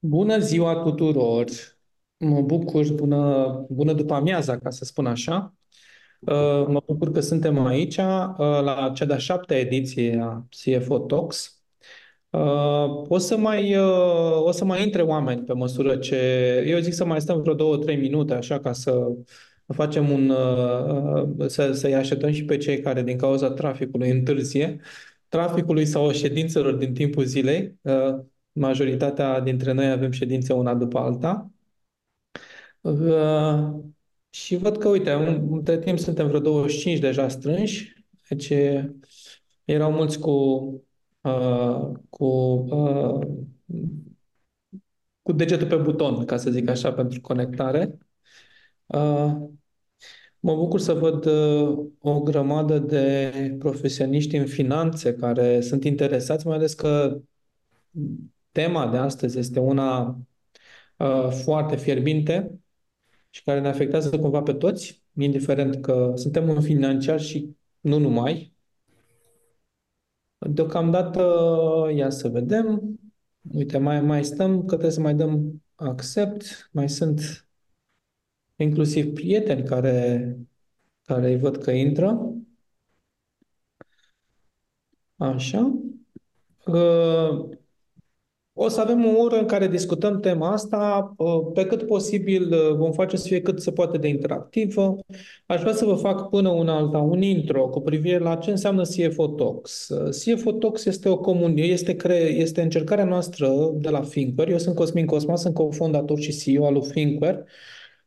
Bună ziua tuturor! Mă bucur, bună, bună după amiaza, ca să spun așa. Uh, Mă bucur că suntem aici uh, la cea de-a șaptea ediție a CFO Talks. Uh, O să mai, uh, o să mai intre oameni pe măsură ce... Eu zic să mai stăm vreo două, trei minute, așa, ca să facem un... uh, uh, să, să-i așteptăm și pe cei care, din cauza traficului, întârzie, traficului sau ședințelor din timpul zilei. Uh, Majoritatea dintre noi avem ședințe una după alta. Uh, și văd că, uite, între timp suntem vreo 25 deja strânși, deci erau mulți cu, uh, cu, uh, cu degetul pe buton, ca să zic așa, pentru conectare. Uh, mă bucur să văd uh, o grămadă de profesioniști în finanțe care sunt interesați, mai ales că tema de astăzi este una uh, foarte fierbinte și care ne afectează cumva pe toți, indiferent că suntem un financiar și nu numai. Deocamdată, ia să vedem. Uite, mai, mai stăm, că trebuie să mai dăm accept. Mai sunt inclusiv prieteni care, care îi văd că intră. Așa. Uh, o să avem o oră în care discutăm tema asta, pe cât posibil vom face să fie cât se poate de interactivă. Aș vrea să vă fac până una alta un intro cu privire la ce înseamnă CFO Talks. CFO Talks este o comunie, este, cre- este încercarea noastră de la Finquare. Eu sunt Cosmin Cosma, sunt cofondator și CEO al lui Finquare.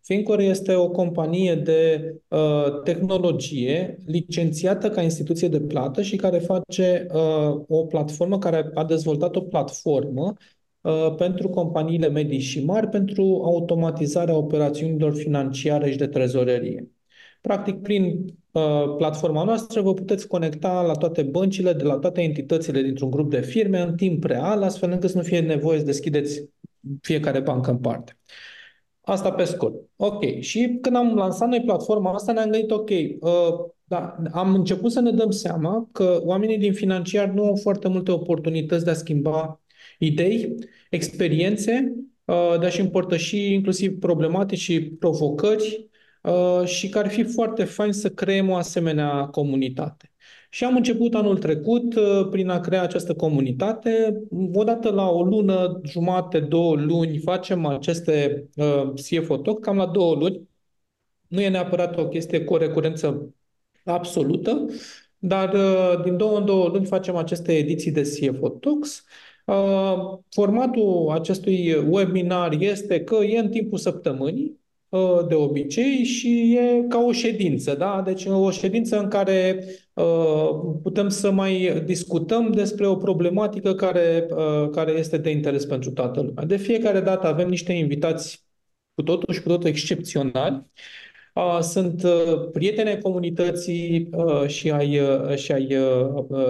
Fincore este o companie de uh, tehnologie licențiată ca instituție de plată și care face uh, o platformă, care a dezvoltat o platformă uh, pentru companiile medii și mari pentru automatizarea operațiunilor financiare și de trezorerie. Practic, prin uh, platforma noastră vă puteți conecta la toate băncile, de la toate entitățile dintr-un grup de firme în timp real, astfel încât să nu fie nevoie să deschideți fiecare bancă în parte. Asta pe scurt. Ok. Și când am lansat noi platforma asta, ne-am gândit, ok, uh, da, am început să ne dăm seama că oamenii din financiar nu au foarte multe oportunități de a schimba idei, experiențe, uh, de a-și împărtăși inclusiv problematici și provocări uh, și că ar fi foarte fain să creăm o asemenea comunitate. Și am început anul trecut uh, prin a crea această comunitate. Odată la o lună, jumate, două luni, facem aceste uh, CFO Talk, cam la două luni. Nu e neapărat o chestie cu o recurență absolută, dar uh, din două în două luni facem aceste ediții de CFO Talks. Uh, formatul acestui webinar este că e în timpul săptămânii, Uh, de obicei și e ca o ședință, da? Deci o ședință în care uh, putem să mai discutăm despre o problematică care, uh, care este de interes pentru toată lumea. De fiecare dată avem niște invitați cu totul și cu totul excepționali. Sunt prieteni comunității și ai, și ai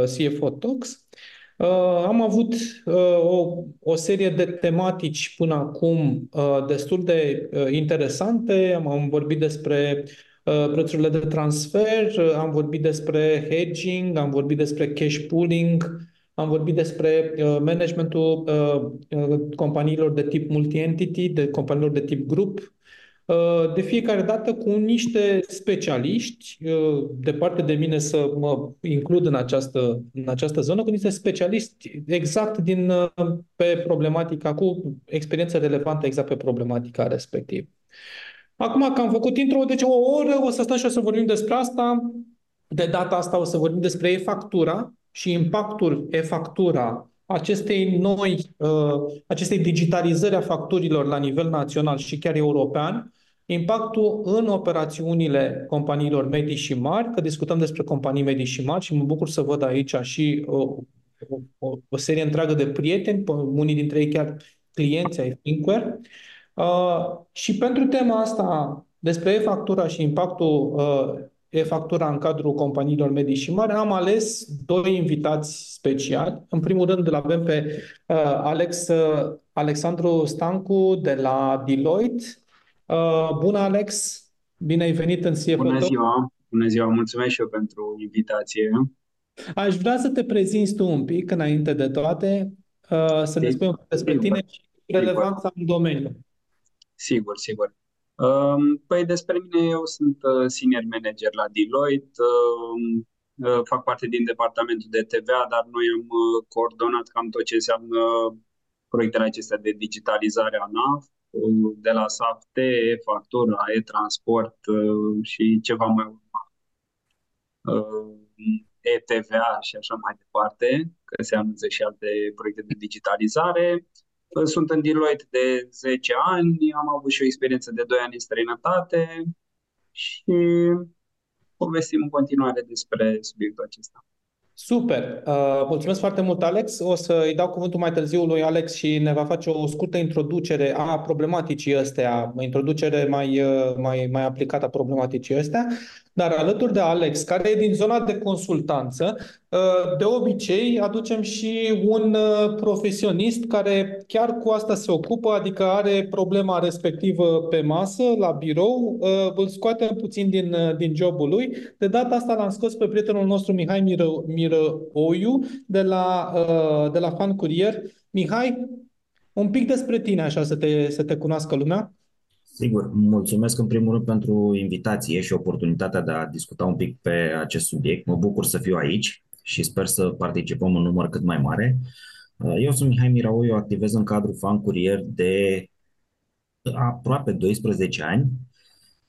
CFO Talks Uh, am avut uh, o, o serie de tematici până acum uh, destul de uh, interesante. Am, am vorbit despre uh, prețurile de transfer, uh, am vorbit despre hedging, am vorbit despre cash pooling, am vorbit despre uh, managementul uh, uh, companiilor de tip multi-entity, de companiilor de tip grup, Uh, de fiecare dată cu niște specialiști, uh, departe de mine să mă includ în această, în această zonă, cu niște specialiști exact din, uh, pe problematica, cu experiență relevantă exact pe problematica respectivă. Acum că am făcut intro, deci o oră o să stăm și o să vorbim despre asta. De data asta o să vorbim despre e-factura și impactul e-factura acestei noi, uh, acestei digitalizări a facturilor la nivel național și chiar european, impactul în operațiunile companiilor medii și mari, că discutăm despre companii medii și mari și mă bucur să văd aici și o, o, o serie întreagă de prieteni, unii dintre ei chiar clienți ai Thinkware. Uh, și pentru tema asta, despre e-factura și impactul uh, e-factura în cadrul companiilor medii și mari, am ales doi invitați speciali. În primul rând îl avem pe uh, Alex, uh, Alexandru Stancu de la Deloitte. Uh, bună, Alex! Bine ai venit în CFO Bună ziua! Bună ziua! Mulțumesc și eu pentru invitație. Aș vrea să te prezinți tu un pic, înainte de toate, uh, să ne spui un pic despre tine și relevanța în domeniu. Sigur, sigur. Păi despre mine, eu sunt uh, senior manager la Deloitte, um, uh, fac parte din departamentul de TVA, dar noi am uh, coordonat cam tot ce înseamnă proiectele acestea de digitalizare a NAV, de la SAFT, e-factură, e-transport și ceva mai urma. e-TVA și așa mai departe, că se anunță și alte proiecte de digitalizare. Sunt în Deloitte de 10 ani, am avut și o experiență de 2 ani în străinătate și povestim în continuare despre subiectul acesta. Super! Uh, mulțumesc foarte mult, Alex. O să îi dau cuvântul mai târziu lui Alex și ne va face o scurtă introducere a problematicii astea, o introducere mai, uh, mai, mai aplicată a problematicii astea. Dar alături de Alex, care e din zona de consultanță, uh, de obicei aducem și un uh, profesionist care chiar cu asta se ocupă, adică are problema respectivă pe masă, la birou, uh, îl scoatem puțin din, din jobul lui. De data asta l-am scos pe prietenul nostru Mihai Miră, Miră Oiu de la, de la Fan Courier. Mihai, un pic despre tine, așa să te, să te cunoască lumea. Sigur, mulțumesc în primul rând pentru invitație și oportunitatea de a discuta un pic pe acest subiect. Mă bucur să fiu aici și sper să participăm în număr cât mai mare. Eu sunt Mihai Mirau, eu activez în cadrul Fan Courier de aproape 12 ani,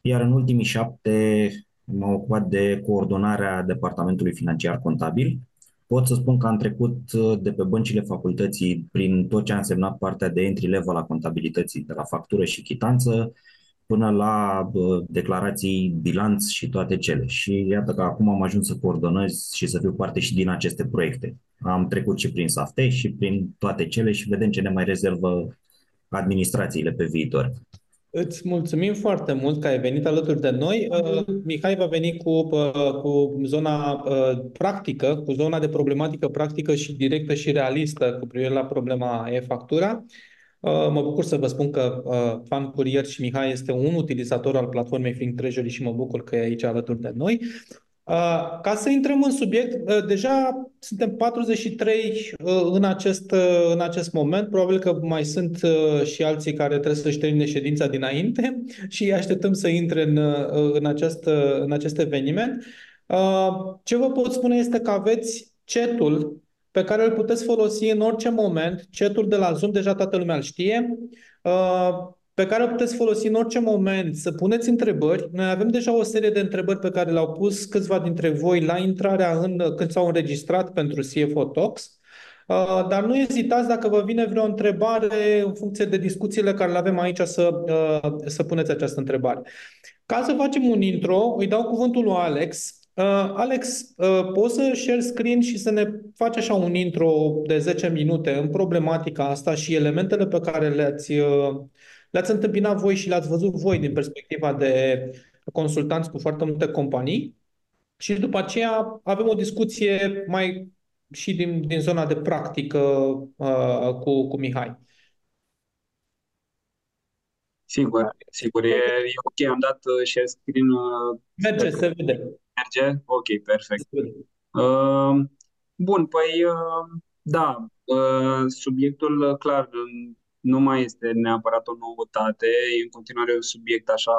iar în ultimii șapte m-am ocupat de coordonarea departamentului financiar contabil Pot să spun că am trecut uh, de pe băncile facultății prin tot ce a însemnat partea de entry level a contabilității, de la factură și chitanță, până la uh, declarații, bilanț și toate cele. Și iată că acum am ajuns să coordonez și să fiu parte și din aceste proiecte. Am trecut și prin SAFTE și prin toate cele și vedem ce ne mai rezervă administrațiile pe viitor. Îți mulțumim foarte mult că ai venit alături de noi. Uh, Mihai va veni cu, uh, cu zona uh, practică, cu zona de problematică practică și directă și realistă cu privire la problema e-factura. Mă bucur să vă spun că Fan Courier și Mihai este un utilizator al platformei Think Treasury și mă bucur că e aici alături de noi. Uh, ca să intrăm în subiect, uh, deja suntem 43 uh, în acest, în acest moment. Probabil că mai sunt și alții care trebuie să-și termine ședința dinainte și așteptăm să intre în, în, acest, în acest eveniment. Ce vă pot spune este că aveți chatul pe care îl puteți folosi în orice moment. Chatul de la Zoom, deja toată lumea îl știe pe care o puteți folosi în orice moment, să puneți întrebări. Noi avem deja o serie de întrebări pe care le-au pus câțiva dintre voi la intrarea în, când s-au înregistrat pentru CFO Talks. Uh, dar nu ezitați dacă vă vine vreo întrebare în funcție de discuțiile care le avem aici să, uh, să puneți această întrebare. Ca să facem un intro, îi dau cuvântul lui Alex. Uh, Alex, poți să share screen și să ne faci așa un intro de 10 minute în problematica asta și elementele pe care le-ați le-ați întâmpinat voi și le-ați văzut voi din perspectiva de consultanți cu foarte multe companii și după aceea avem o discuție mai și din, din zona de practică uh, cu, cu Mihai. Sigur, sigur, e, e ok, am dat uh, share screen. Uh, Merge, se vede. Merge? Ok, perfect. Uh, bun, păi uh, da, uh, subiectul uh, clar nu mai este neapărat o noutate, e în continuare un subiect așa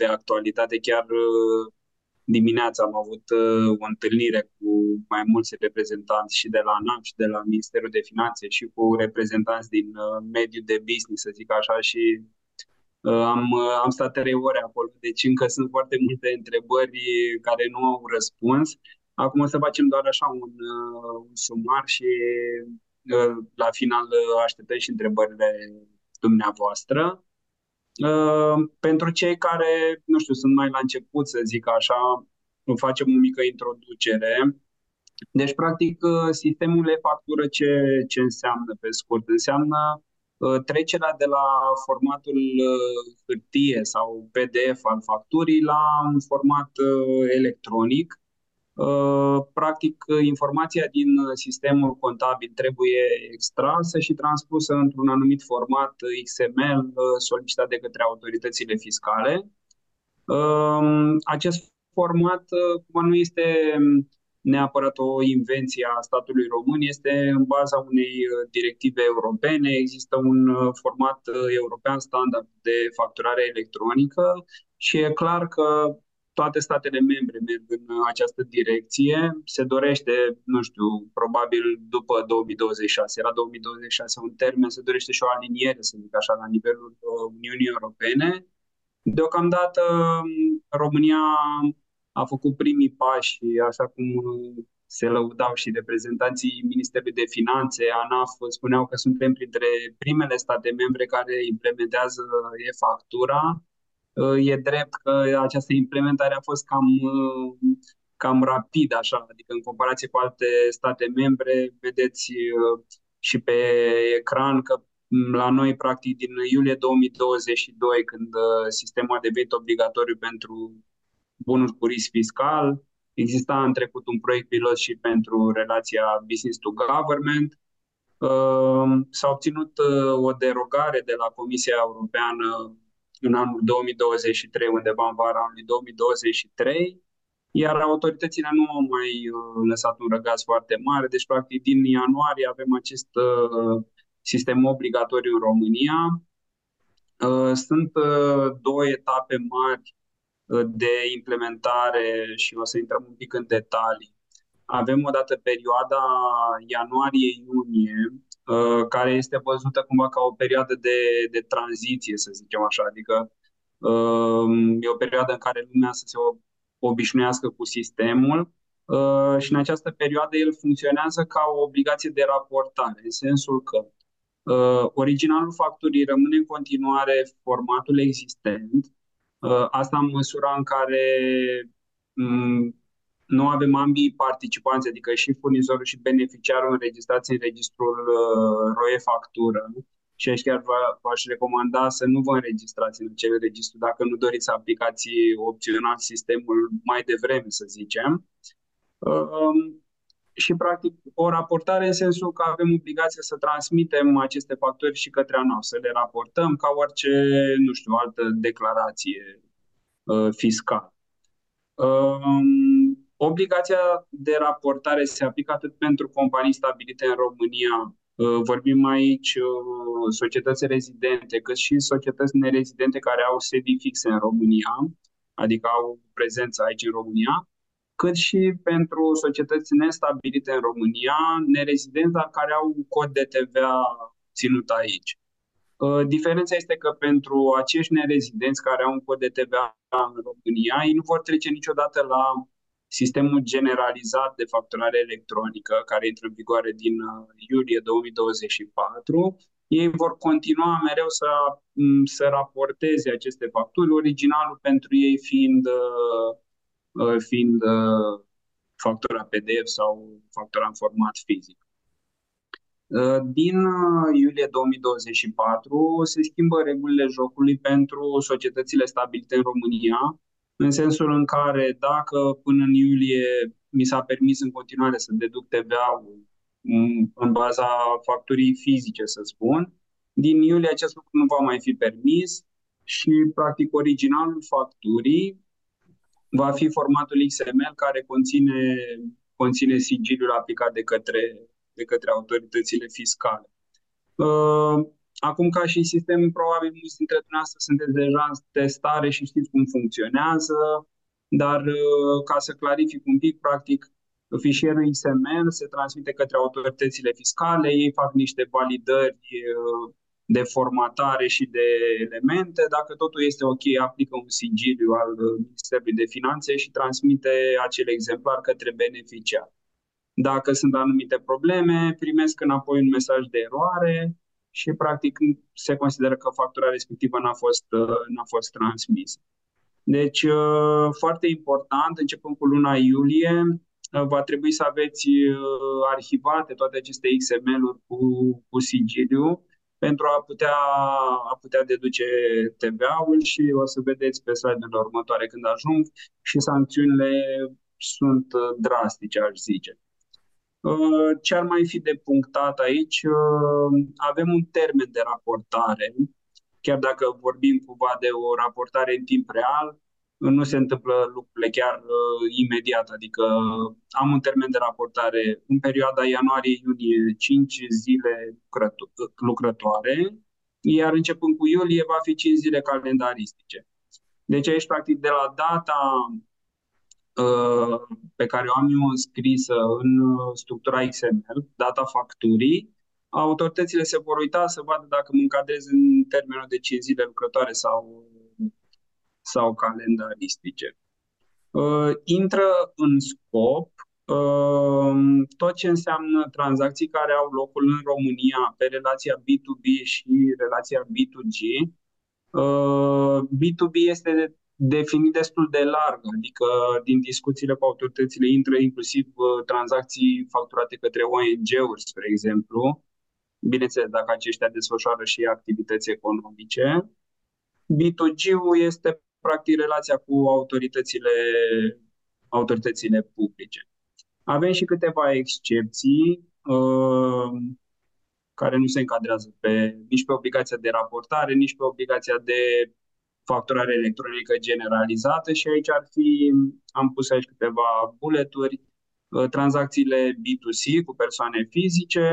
de actualitate. Chiar dimineața am avut o întâlnire cu mai mulți reprezentanți și de la ANAP și de la Ministerul de Finanțe și cu reprezentanți din mediul de business, să zic așa, și am, am stat trei ore acolo, deci încă sunt foarte multe întrebări care nu au răspuns. Acum o să facem doar așa un, un sumar și la final uh, așteptăm și întrebările dumneavoastră. Uh, pentru cei care, nu știu, sunt mai la început, să zic așa, facem o mică introducere. Deci, practic, uh, sistemul e-factură ce, ce înseamnă pe scurt? Înseamnă trecerea de la formatul hârtie sau PDF al facturii la un format electronic Uh, practic, informația din sistemul contabil trebuie extrasă și transpusă într-un anumit format XML uh, solicitat de către autoritățile fiscale. Uh, acest format nu este neapărat o invenție a statului român, este în baza unei uh, directive europene. Există un uh, format uh, european standard de facturare electronică și e clar că toate statele membre merg în această direcție. Se dorește, nu știu, probabil după 2026, era 2026 un termen, se dorește și o aliniere, să zic așa, la nivelul Uniunii Europene. Deocamdată România a făcut primii pași, așa cum se lăudau și reprezentanții Ministerului de Finanțe, ANAF, spuneau că suntem printre primele state membre care implementează e-factura. E drept că această implementare a fost cam, cam rapid, așa, adică în comparație cu alte state membre, vedeți și pe ecran că la noi, practic, din iulie 2022, când sistemul a devenit obligatoriu pentru bunuri cu risc fiscal. Exista în trecut un proiect pilot și pentru relația business to government. Ehm, s-a obținut uh, o derogare de la Comisia Europeană în anul 2023, undeva în vara anului 2023, iar autoritățile nu au mai uh, lăsat un răgaz foarte mare, deci practic din ianuarie avem acest uh, sistem obligatoriu în România. Sunt două etape mari de implementare și o să intrăm un pic în detalii. Avem odată perioada ianuarie-iunie, uh, care este văzută cumva ca o perioadă de, de tranziție, să zicem așa, adică uh, e o perioadă în care lumea să se obișnuiască cu sistemul uh, și în această perioadă el funcționează ca o obligație de raportare, în sensul că originalul facturii rămâne în continuare formatul existent, Uh, asta în măsura în care mm, nu avem ambii participanți, adică și furnizorul și beneficiarul înregistrați în registrul uh, ROE factură. Și aici chiar v-aș recomanda să nu vă înregistrați în acel registru dacă nu doriți să aplicați opțional sistemul mai devreme, să zicem. Um, și, practic, o raportare în sensul că avem obligația să transmitem aceste facturi și către a noastră, să le raportăm ca orice, nu știu, altă declarație uh, fiscală. Um, obligația de raportare se aplică atât pentru companii stabilite în România, uh, vorbim aici uh, societăți rezidente, cât și societăți nerezidente care au sedii fixe în România, adică au prezență aici în România, cât și pentru societăți nestabilite în România, nerezidente care au un cod de TVA ținut aici. Uh, diferența este că pentru acești nerezidenți care au un cod de TVA în România, ei nu vor trece niciodată la sistemul generalizat de facturare electronică, care intră în vigoare din uh, iulie 2024. Ei vor continua mereu să, mm, să raporteze aceste facturi, originalul pentru ei fiind uh, Uh, fiind uh, factura PDF sau factura în format fizic. Uh, din iulie 2024 se schimbă regulile jocului pentru societățile stabilite în România, în sensul în care dacă până în iulie mi s-a permis în continuare să deduc TVA-ul mm, în baza facturii fizice, să spun, din iulie acest lucru nu va mai fi permis și, practic, originalul facturii va fi formatul XML care conține, conține sigiliul aplicat de către, de către autoritățile fiscale. Uh, acum, ca și sistem, probabil mulți dintre dumneavoastră sunteți deja în testare și știți cum funcționează, dar uh, ca să clarific un pic, practic, fișierul XML se transmite către autoritățile fiscale, ei fac niște validări uh, de formatare și de elemente. Dacă totul este ok, aplică un sigiliu al uh, Ministerului de Finanțe și transmite acel exemplar către beneficiar. Dacă sunt anumite probleme, primesc înapoi un mesaj de eroare și practic se consideră că factura respectivă n-a fost, uh, n-a fost transmisă. Deci, uh, foarte important, începând cu luna iulie, va trebui să aveți arhivate toate aceste XML-uri cu, cu sigiliu pentru a putea, a putea deduce TVA-ul și o să vedeți pe slide-urile următoare când ajung și sancțiunile sunt uh, drastice, aș zice. Uh, ce ar mai fi de punctat aici? Uh, avem un termen de raportare, chiar dacă vorbim cumva de o raportare în timp real, nu se întâmplă lucrurile chiar uh, imediat, adică am un termen de raportare în perioada ianuarie-iunie 5 zile lucrătoare, iar începând cu iulie va fi 5 zile calendaristice. Deci aici, practic, de la data uh, pe care o am eu înscrisă în uh, structura XML, data facturii, autoritățile se vor uita să vadă dacă mă încadrez în termenul de 5 zile lucrătoare sau sau calendaristice. Uh, intră în scop uh, tot ce înseamnă tranzacții care au locul în România pe relația B2B și relația B2G. Uh, B2B este definit destul de larg, adică din discuțiile cu autoritățile intră inclusiv uh, tranzacții facturate către ONG-uri, spre exemplu, bineînțeles dacă aceștia desfășoară și activități economice. B2G-ul este practic relația cu autoritățile, autoritățile publice. Avem și câteva excepții uh, care nu se încadrează pe, nici pe obligația de raportare, nici pe obligația de facturare electronică generalizată și aici ar fi, am pus aici câteva buleturi, uh, tranzacțiile B2C cu persoane fizice,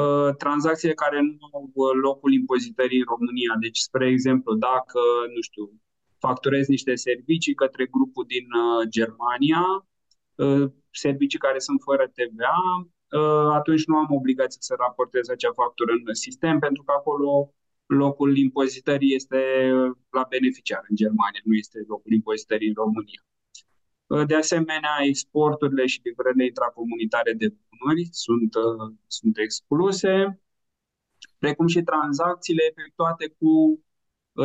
uh, tranzacțiile care nu au locul impozitării în România. Deci, spre exemplu, dacă, nu știu, facturez niște servicii către grupul din uh, Germania, uh, servicii care sunt fără TVA, uh, atunci nu am obligație să raportez acea factură în sistem, pentru că acolo locul impozitării este la beneficiar în Germania, nu este locul impozitării în România. De asemenea, exporturile și livrările intracomunitare de bunuri sunt, sunt excluse, precum și tranzacțiile efectuate cu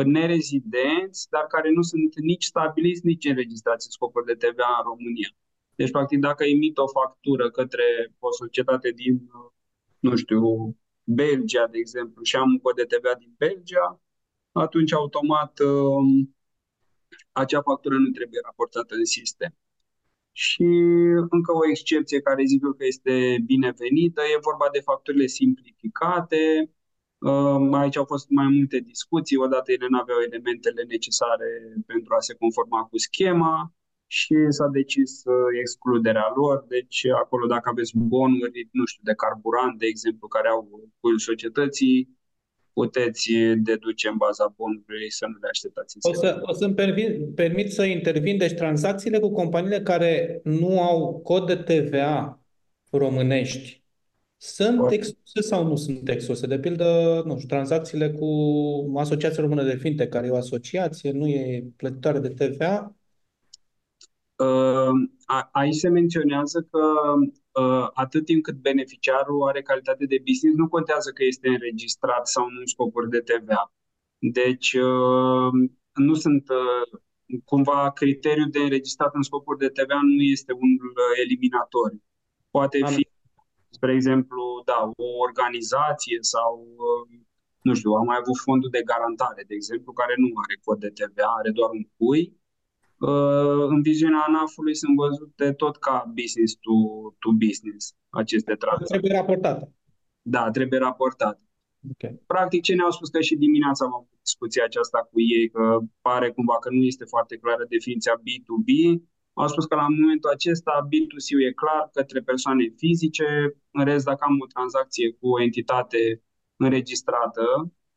nerezidenți, dar care nu sunt nici stabiliți, nici înregistrați în scopuri de TVA în România. Deci, practic, dacă emit o factură către o societate din, nu știu, Belgia, de exemplu, și am un cod de TVA din Belgia, atunci, automat, um, acea factură nu trebuie raportată în sistem. Și încă o excepție care zic eu că este binevenită e vorba de facturile simplificate, Aici au fost mai multe discuții. Odată ele nu aveau elementele necesare pentru a se conforma cu schema și s-a decis uh, excluderea lor. Deci acolo dacă aveți bonuri, nu știu, de carburant, de exemplu, care au cu societății, puteți deduce în baza bonului să nu le așteptați în o, să, o să-mi permit, permit să intervin. Deci tranzacțiile cu companiile care nu au cod de TVA românești sunt excluse sau nu sunt excluse? De pildă, nu știu, tranzacțiile cu Asociația Română de Finte, care e o asociație, nu e plătitoare de TVA? Uh, aici se menționează că uh, atât timp cât beneficiarul are calitate de business, nu contează că este înregistrat sau nu în scopuri de TVA. Deci, uh, nu sunt uh, cumva criteriul de înregistrat în scopuri de TVA nu este unul uh, eliminatoriu. Poate Am. fi Spre exemplu, da, o organizație sau, uh, nu știu, am mai avut fondul de garantare, de exemplu, care nu are cod de TVA, are doar un cui. Uh, în viziunea ANAF-ului sunt văzute tot ca business to, to business aceste tranzacții. Trebuie raportate. Da, trebuie raportate. Okay. Practic, ce ne-au spus că și dimineața am avut discuția aceasta cu ei, că pare cumva că nu este foarte clară definiția B2B, am spus că la momentul acesta B2C-ul e clar către persoane fizice, în rest dacă am o tranzacție cu o entitate înregistrată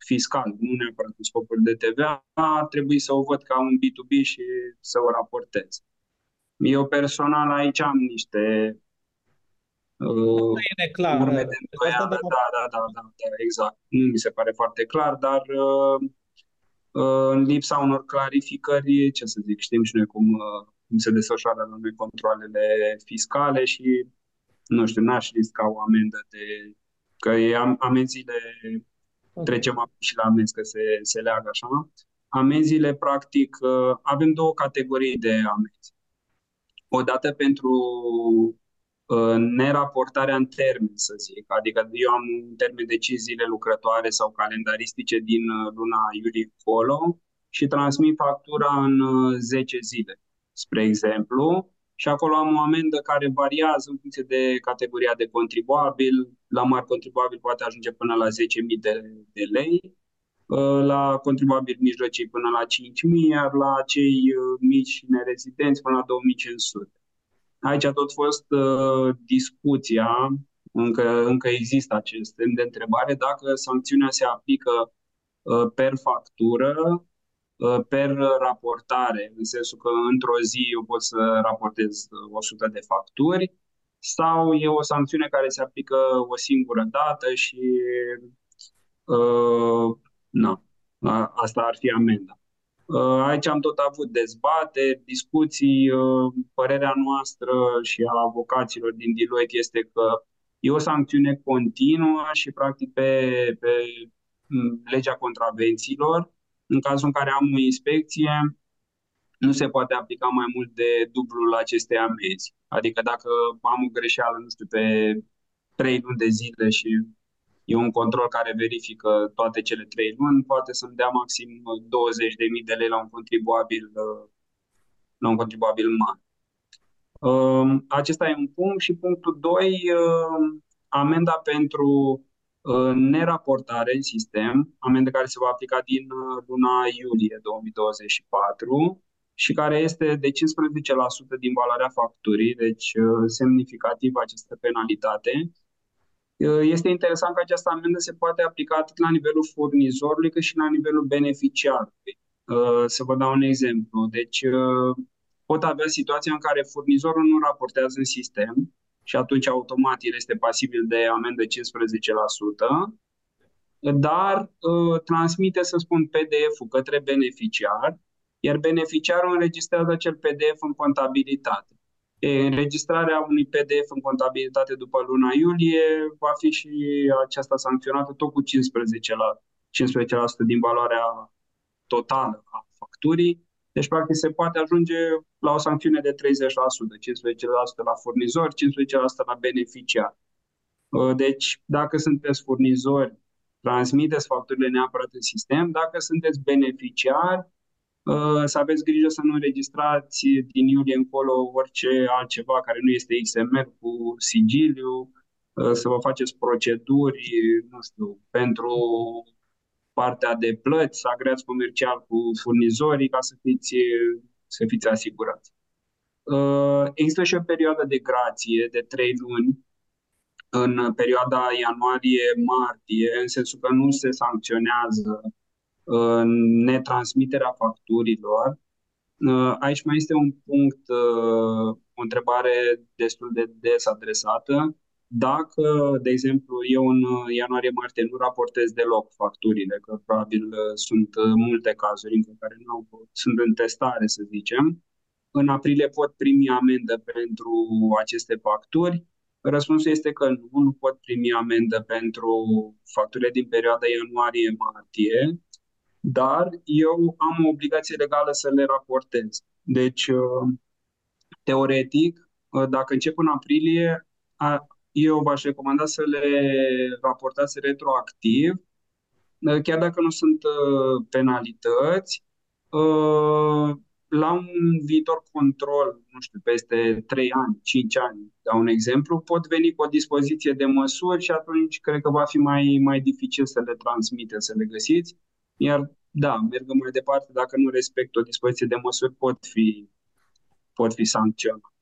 fiscal, nu neapărat cu scopuri de TVA, trebuie să o văd ca un B2B și să o raportez. Eu personal aici am niște uh, e neclar. Urme de da, da, da, da, da, da, exact. Nu mi se pare foarte clar, dar uh, uh, în lipsa unor clarificări, ce să zic, știm și noi cum uh, cum se desfășoară la noi controlele fiscale și, nu știu, n-aș risca o amendă de... că e am, amenziile, trecem și la amenzi, că se, se leagă așa, Amenziile, practic, uh, avem două categorii de amenzi. Odată pentru uh, neraportarea în termen, să zic. Adică eu am un termen de 5 zile lucrătoare sau calendaristice din uh, luna iulie colo și transmit factura în 10 zile spre exemplu, și acolo am o amendă care variază în funcție de categoria de contribuabil. La mari contribuabil poate ajunge până la 10.000 de, de lei. la contribuabili mijlocii până la 5.000, iar la cei mici nerezidenți până la 2.500. Aici a tot fost uh, discuția, încă, încă există acest semn de întrebare, dacă sancțiunea se aplică uh, per factură, uh, per raportare, în sensul că într-o zi eu pot să raportez 100 de facturi, sau e o sancțiune care se aplică o singură dată și uh, na, asta ar fi amenda. Uh, aici am tot avut dezbateri, discuții. Uh, părerea noastră și a avocaților din Deloitte este că e o sancțiune continuă și practic pe, pe mm, legea contravențiilor. În cazul în care am o inspecție, nu se poate aplica mai mult de dublul acestei amenzi. Adică dacă am o greșeală, nu știu, pe trei luni de zile și e un control care verifică toate cele trei luni, poate să-mi dea maxim 20.000 de lei la un contribuabil, la un contribuabil mare. Um, acesta e un punct și punctul 2, um, amenda pentru uh, neraportare în sistem, amenda care se va aplica din uh, luna iulie 2024 și care este de 15% din valoarea facturii, deci uh, semnificativ această penalitate Uh, este interesant că această amendă se poate aplica atât la nivelul furnizorului cât și la nivelul beneficiarului. Uh, să vă dau un exemplu. Deci uh, pot avea situația în care furnizorul nu raportează în sistem și atunci automat el este pasibil de amendă 15%, dar transmite, să spun, PDF-ul către beneficiar, iar beneficiarul înregistrează acel PDF în contabilitate. E, înregistrarea unui PDF în contabilitate după luna iulie va fi și aceasta sancționată tot cu 15%, la, 15% din valoarea totală a facturii. Deci, practic, se poate ajunge la o sancțiune de 30%, 15% la furnizor, 15% la beneficiar. Deci, dacă sunteți furnizori, transmiteți facturile neapărat în sistem. Dacă sunteți beneficiari, Uh, să aveți grijă să nu înregistrați din iulie încolo orice altceva care nu este XML cu sigiliu, uh, să vă faceți proceduri, nu știu, pentru partea de plăți, să agreați comercial cu furnizorii ca să fiți, să fiți asigurați. Uh, există și o perioadă de grație de trei luni în perioada ianuarie-martie, în sensul că nu se sancționează netransmiterea facturilor. Uh, aici mai este un punct, uh, o întrebare destul de des adresată. Dacă, de exemplu, eu în ianuarie-martie nu raportez deloc facturile, că probabil uh, sunt multe cazuri în care nu sunt în testare, să zicem, în aprilie pot primi amendă pentru aceste facturi. Răspunsul este că nu, nu pot primi amendă pentru facturile din perioada ianuarie-martie, dar eu am o obligație legală să le raportez. Deci, uh, teoretic, uh, dacă încep în aprilie, eu v-aș recomanda să le raportați retroactiv, uh, chiar dacă nu sunt penalități, la un viitor control, nu știu, peste 3 ani, 5 ani, da un exemplu, pot veni cu o dispoziție de măsuri și atunci cred că va fi mai, mai dificil să le transmite, să le găsiți. Iar, da, mergând mai departe, dacă nu respect o dispoziție de măsuri, pot fi, pot fi sancționat.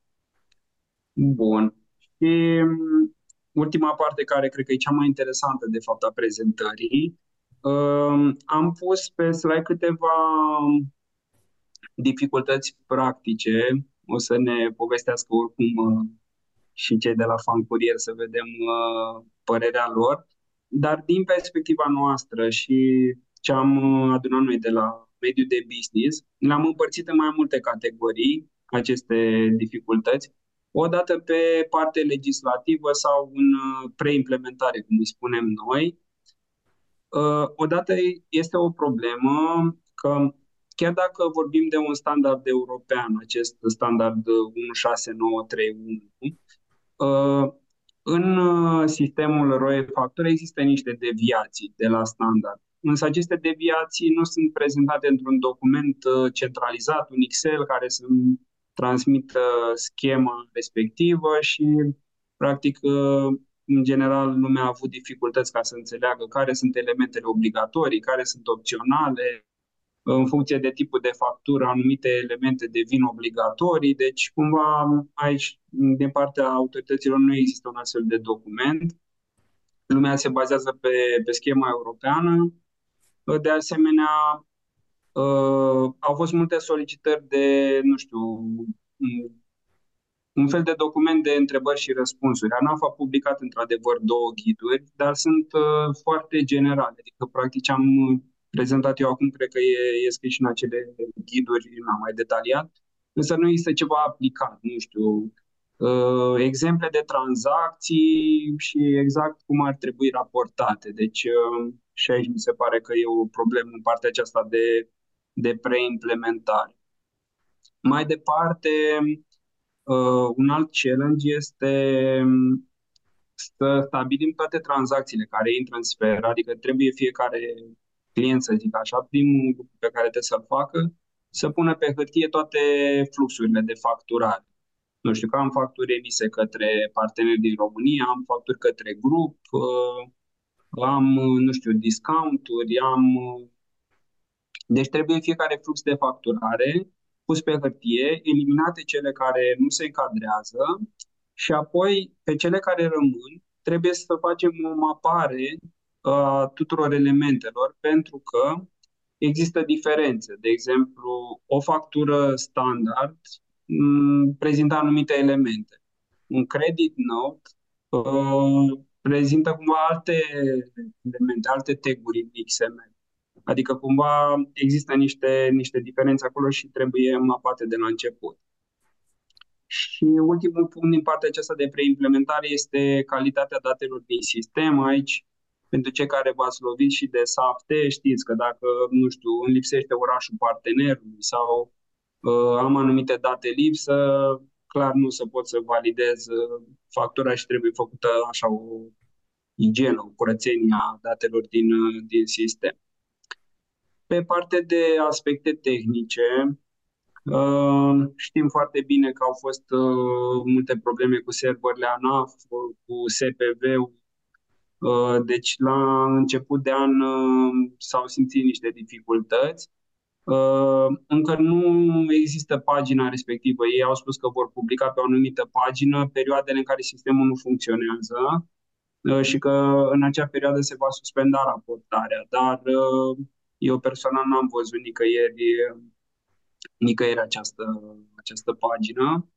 Bun. Și mm, ultima parte, care cred că e cea mai interesantă, de fapt, a prezentării, um, am pus pe slide câteva dificultăți practice. O să ne povestească oricum uh, și cei de la Fan Courier să vedem uh, părerea lor. Dar din perspectiva noastră și ce am uh, adunat noi de la mediul de business, le-am împărțit în mai multe categorii aceste dificultăți. Odată pe parte legislativă sau în uh, preimplementare, cum îi spunem noi. Uh, odată este o problemă că chiar dacă vorbim de un standard european, acest standard 16931, în sistemul ROE Factor există niște deviații de la standard. Însă aceste deviații nu sunt prezentate într-un document uh, centralizat, un Excel care să transmită schema respectivă și, practic, uh, în general, lumea a avut dificultăți ca să înțeleagă care sunt elementele obligatorii, care sunt opționale, în funcție de tipul de factură, anumite elemente devin obligatorii, deci cumva aici, din partea autorităților, nu există un astfel de document. Lumea se bazează pe, pe schema europeană. De asemenea, uh, au fost multe solicitări de, nu știu, un fel de document de întrebări și răspunsuri. ANAF a publicat într-adevăr două ghiduri, dar sunt uh, foarte generale. Adică, practic, ce am prezentat eu acum, cred că e, e scris și în acele ghiduri mai detaliat, însă nu este ceva aplicat, nu știu, uh, exemple de tranzacții și exact cum ar trebui raportate. Deci uh, și aici mi se pare că e o problemă în partea aceasta de, de preimplementare. Mai departe, uh, un alt challenge este um, să stabilim toate tranzacțiile care intră în sferă, adică trebuie fiecare client, să zic așa, primul lucru pe care trebuie să-l facă, să pună pe hârtie toate fluxurile de facturare. Nu știu, că am facturi emise către parteneri din România, am facturi către grup, uh, am, nu știu, discounturi, am... Uh, deci trebuie fiecare flux de facturare pus pe hârtie, eliminate cele care nu se încadrează și apoi pe cele care rămân trebuie să facem o mapare a tuturor elementelor, pentru că există diferențe. De exemplu, o factură standard m- prezintă anumite elemente. Un credit note uh, prezintă cumva alte elemente, alte teguri în XML. Adică cumva există niște, niște diferențe acolo și trebuie mapate de la început. Și ultimul punct din partea aceasta de preimplementare este calitatea datelor din sistem. Aici pentru cei care v-ați lovit și de SAFTE, știți că dacă, nu știu, îmi lipsește orașul partenerului sau uh, am anumite date lipsă, clar nu se pot să validez uh, factura și trebuie făcută așa o igienă, o curățenie a datelor din, uh, din sistem. Pe parte de aspecte tehnice, uh, știm foarte bine că au fost uh, multe probleme cu serverele ANAF, cu SPV-ul, Uh, deci, la început de an uh, s-au simțit niște dificultăți. Uh, încă nu există pagina respectivă. Ei au spus că vor publica pe o anumită pagină perioadele în care sistemul nu funcționează și că în acea perioadă se va suspenda raportarea. Dar eu personal n-am văzut nicăieri, nicăieri această, această pagină.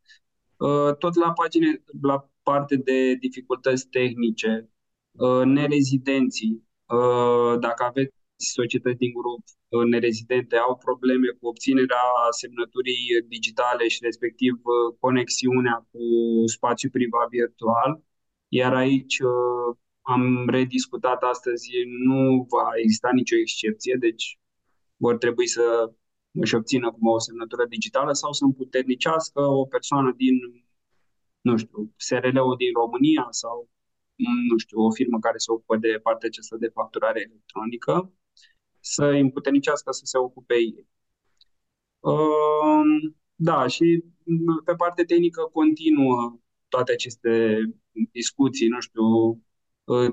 Tot la pagine, la parte de dificultăți tehnice, Uh, nerezidenții, uh, dacă aveți societăți din grup uh, nerezidente, au probleme cu obținerea semnăturii digitale și respectiv conexiunea cu spațiu privat virtual. Iar aici am rediscutat astăzi, nu va exista nicio excepție, deci vor trebui să își obțină cum o semnătură digitală sau să împuternicească o persoană din, nu știu, SRL-ul din România sau nu știu, o firmă care se ocupă de partea aceasta de facturare electronică, să îi împuternicească să se ocupe ei. Um, da, și pe partea tehnică continuă toate aceste discuții, nu știu, uh,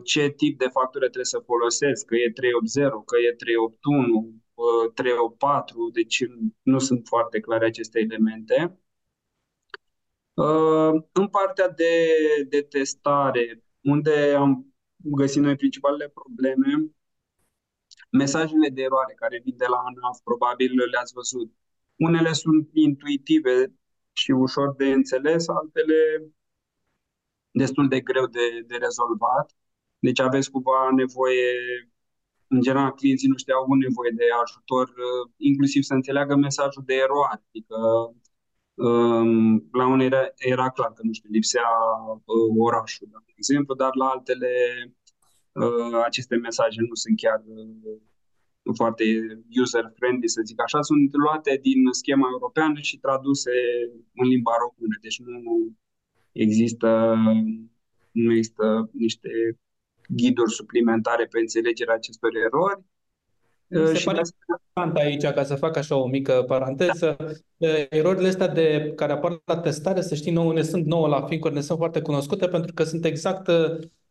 ce tip de factură trebuie să folosesc, că e 380, că e 381, 384, uh, deci nu sunt foarte clare aceste elemente. Uh, în partea de, de testare, unde am găsit noi principalele probleme, mesajele de eroare care vin de la ANAF, probabil le-ați văzut. Unele sunt intuitive și ușor de înțeles, altele destul de greu de, de rezolvat. Deci aveți cumva nevoie, în general, clienții noștri au avut nevoie de ajutor, inclusiv să înțeleagă mesajul de eroare. Adică la unele era, era clar că, nu știu, lipsea uh, orașul, de exemplu, dar la altele uh, aceste mesaje nu sunt chiar uh, foarte user-friendly, să zic așa, sunt luate din schema europeană și traduse în limba română. Deci nu există, nu există niște ghiduri suplimentare pe înțelegerea acestor erori. Mi se și pare important aici, ca să fac așa o mică paranteză, da. erorile astea de, care apar la testare, să știi, nouă, ne sunt nouă la Fincor, ne sunt foarte cunoscute pentru că sunt exact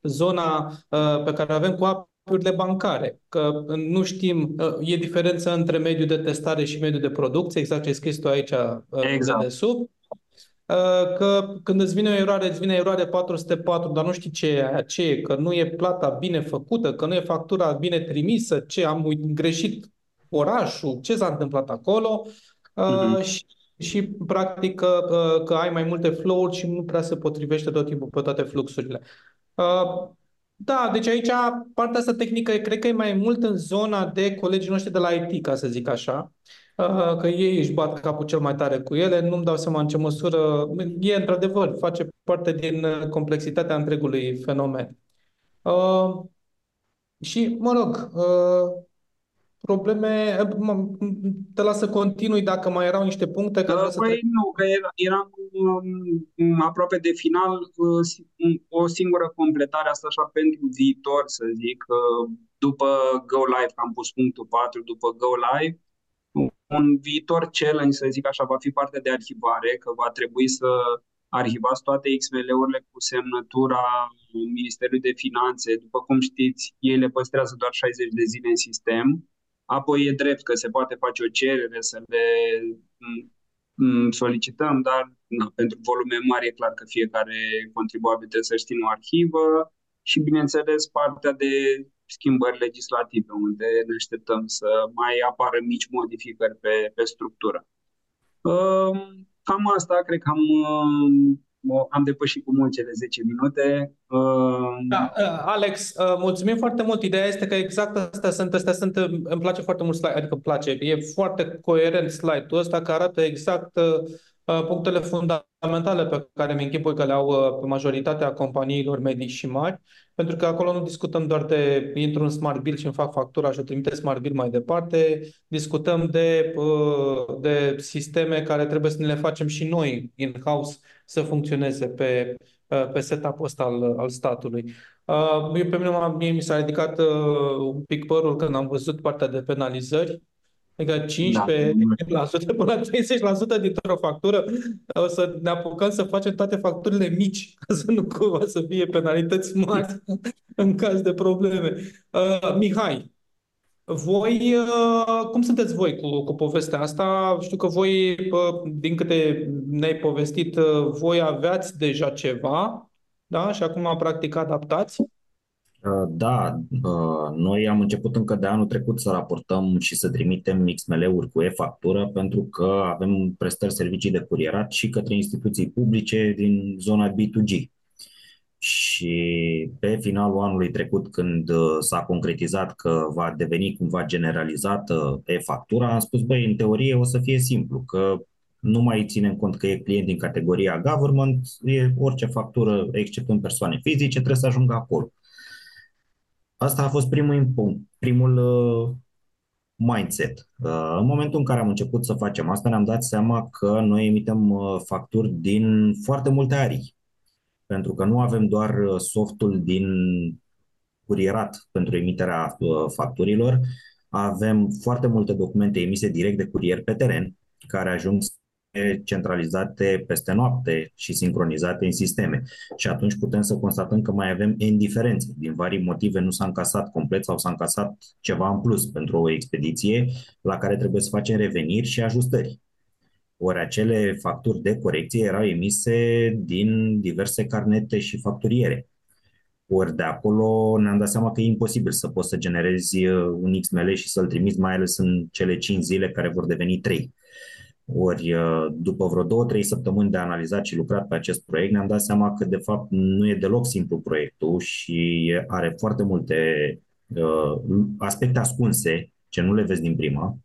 zona uh, pe care avem cu apurile bancare, că nu știm, uh, e diferența între mediul de testare și mediul de producție, exact ce ai scris tu aici exact. de sub, că când îți vine o eroare, îți vine eroare 404, dar nu știi ce e aia, ce e, că nu e plata bine făcută, că nu e factura bine trimisă, ce am greșit orașul, ce s-a întâmplat acolo uh-huh. și, și practic că, că ai mai multe flow-uri și nu prea se potrivește tot timpul pe toate fluxurile. Uh, da, deci aici partea asta tehnică cred că e mai mult în zona de colegii noștri de la IT, ca să zic așa, uh, că ei își bat capul cel mai tare cu ele, nu-mi dau seama în ce măsură, e într-adevăr, face parte din complexitatea întregului fenomen. Uh, și, mă rog, uh, probleme, te las să continui dacă mai erau niște puncte. Că uh, păi să nu, că era, eram um, aproape de final uh, o singură completare, asta așa pentru viitor, să zic. Uh, după Go Live, am pus punctul 4, după Go Live, un viitor challenge, să zic așa, va fi partea de arhivare, că va trebui să arhivați toate XML-urile cu semnătura Ministerului de Finanțe. După cum știți, ei le păstrează doar 60 de zile în sistem Apoi e drept că se poate face o cerere să le solicităm, dar na, pentru volume mari e clar că fiecare contribuabil trebuie să știe o arhivă și, bineînțeles, partea de schimbări legislative, unde ne așteptăm să mai apară mici modificări pe, pe structură. Cam asta, cred că am am depășit cu mult cele 10 minute. Da, uh, Alex, uh, mulțumim foarte mult. Ideea este că exact astea sunt, astea sunt, îmi place foarte mult slide, adică îmi place, e foarte coerent slide-ul ăsta care arată exact uh, punctele fundamentale pe care mi închipui că le au pe majoritatea companiilor medii și mari pentru că acolo nu discutăm doar de intru în Smart Bill și îmi fac factura și o trimite Smart Bill mai departe, discutăm de, uh, de sisteme care trebuie să ne le facem și noi in-house să funcționeze pe, uh, pe setup-ul ăsta al, al statului. Uh, eu, pe mine mie mi s-a ridicat un pic părul când am văzut partea de penalizări Adică 15% da. până la 30% dintr-o factură o să ne apucăm să facem toate facturile mici, ca să nu cumva să fie penalități mari în caz de probleme. Uh, Mihai, voi, uh, cum sunteți voi cu, cu povestea asta? Știu că voi, uh, din câte ne-ai povestit, uh, voi aveați deja ceva, da? Și acum practic adaptați. Uh, da, uh, noi am început încă de anul trecut să raportăm și să trimitem XML-uri cu e-factură pentru că avem prestări servicii de curierat și către instituții publice din zona B2G. Și pe finalul anului trecut, când uh, s-a concretizat că va deveni cumva generalizată e-factura, am spus, băi, în teorie o să fie simplu, că nu mai ținem cont că e client din categoria government, e orice factură, exceptând persoane fizice, trebuie să ajungă acolo. Asta a fost primul, primul uh, mindset. Uh, în momentul în care am început să facem asta, ne-am dat seama că noi emitem uh, facturi din foarte multe arii. Pentru că nu avem doar softul din curierat pentru emiterea facturilor, avem foarte multe documente emise direct de curier pe teren, care ajung centralizate peste noapte și sincronizate în sisteme. Și atunci putem să constatăm că mai avem indiferențe. Din vari motive nu s-a încasat complet sau s-a încasat ceva în plus pentru o expediție la care trebuie să facem reveniri și ajustări. Ori acele facturi de corecție erau emise din diverse carnete și facturiere. Ori de acolo ne-am dat seama că e imposibil să poți să generezi un XML și să-l trimiți, mai ales în cele 5 zile care vor deveni 3. Ori uh, după vreo două, trei săptămâni de analizat și lucrat pe acest proiect, ne-am dat seama că de fapt nu e deloc simplu proiectul și are foarte multe uh, aspecte ascunse ce nu le vezi din prima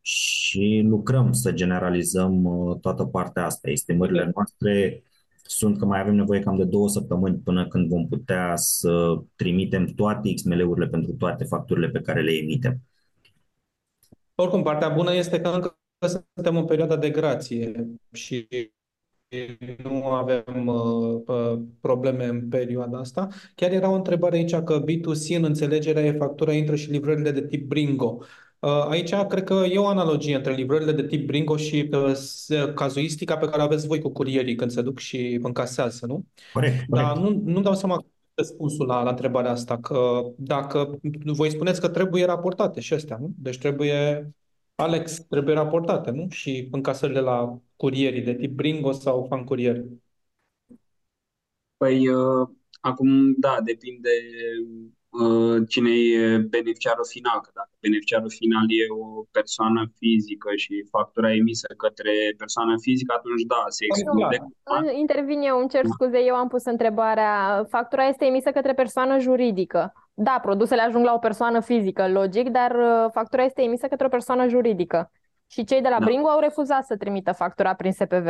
și lucrăm să generalizăm uh, toată partea asta. Estimările noastre sunt că mai avem nevoie cam de două săptămâni până când vom putea să trimitem toate XML-urile pentru toate facturile pe care le emitem. Oricum, partea bună este că încă suntem în perioada de grație și nu avem uh, probleme în perioada asta. Chiar era o întrebare aici că B2C în înțelegerea e factura intră și livrările de tip Bringo. Uh, aici cred că e o analogie între livrările de tip Bringo și uh, cazuistica pe care aveți voi cu curierii când se duc și încasează, nu? Corect, corect. Dar nu, nu dau seama răspunsul la, la întrebarea asta, că dacă voi spuneți că trebuie raportate și astea, nu? Deci trebuie, Alex, trebuie raportate, nu? Și încasările la curierii de tip Bringo sau fan curier. Păi, uh, acum, da, depinde uh, cine e beneficiarul final, că dacă beneficiarul final e o persoană fizică și factura emisă către persoană fizică, atunci da, se exclude. Intervin eu, îmi cer scuze, eu am pus întrebarea. Factura este emisă către persoană juridică. Da, produsele ajung la o persoană fizică, logic, dar uh, factura este emisă către o persoană juridică. Și cei de la da. Bringo au refuzat să trimită factura prin SPV.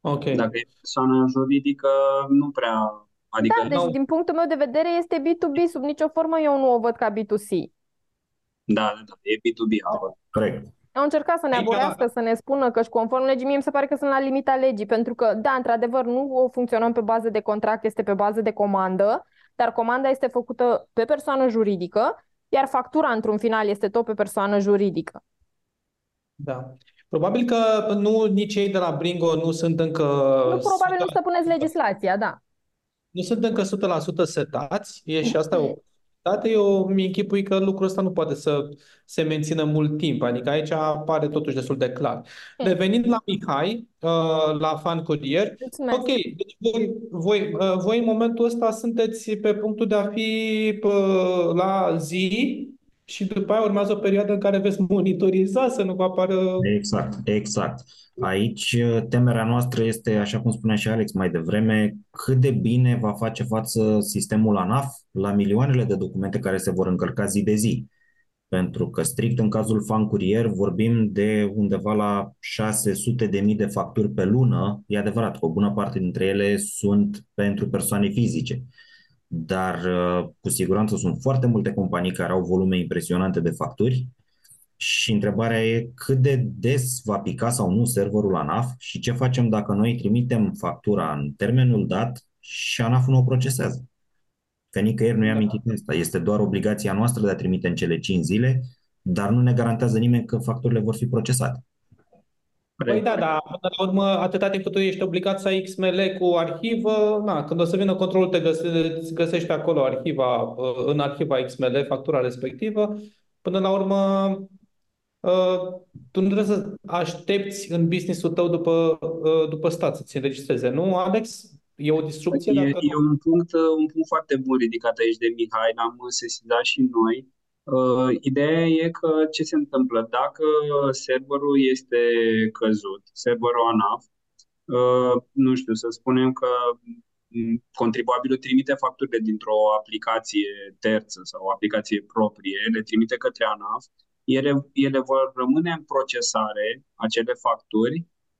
Ok. Dacă e persoană juridică, nu prea Adică da, deci din punctul meu de vedere este B2B, sub nicio formă eu nu o văd ca B2C. Da, da, da e B2B. Corect. Au încercat să ne abolească, să ne spună că și conform legii, mie mi se pare că sunt la limita legii, pentru că, da, într-adevăr, nu o funcționăm pe bază de contract, este pe bază de comandă, dar comanda este făcută pe persoană juridică, iar factura, într-un final, este tot pe persoană juridică. Da. Probabil că nu nici ei de la Bringo nu sunt încă... Nu, probabil nu stăpânesc legislația, da nu sunt încă 100% setați, e și asta o dată, eu mi închipui că lucrul ăsta nu poate să se mențină mult timp, adică aici apare totuși destul de clar. Revenind la Mihai, uh, la Fan Courier, Mulțumesc. ok, deci voi, voi, uh, voi în momentul ăsta sunteți pe punctul de a fi uh, la zi și după aia urmează o perioadă în care veți monitoriza să nu vă apară... Exact, exact. Aici temerea noastră este, așa cum spunea și Alex mai devreme, cât de bine va face față sistemul ANAF la milioanele de documente care se vor încărca zi de zi. Pentru că strict în cazul fan curier vorbim de undeva la 600 de mii de facturi pe lună. E adevărat că o bună parte dintre ele sunt pentru persoane fizice. Dar cu siguranță sunt foarte multe companii care au volume impresionante de facturi și întrebarea e cât de des va pica sau nu serverul ANAF și ce facem dacă noi trimitem factura în termenul dat și ANAF nu o procesează. Că nicăieri nu i-am amintit asta. Este doar obligația noastră de a trimite în cele 5 zile, dar nu ne garantează nimeni că facturile vor fi procesate. Păi da, dar până la urmă, atâta timp cât tu ești obligat să ai XML cu arhivă, na, când o să vină controlul, te găse, găsești acolo arhiva, în arhiva XML, factura respectivă. Până la urmă, Uh, tu nu trebuie să aștepți în business-ul tău după, uh, după stat să-ți înregistreze, nu, Alex? E o distrucție? E, dacă e un, punct, un punct foarte bun ridicat aici de Mihai, l-am sesizat și noi. Uh, ideea e că ce se întâmplă? Dacă serverul este căzut, serverul ANAF, uh, nu știu, să spunem că contribuabilul trimite facturile dintr-o aplicație terță sau o aplicație proprie, le trimite către ANAF, ele, ele vor rămâne în procesare, acele facturi,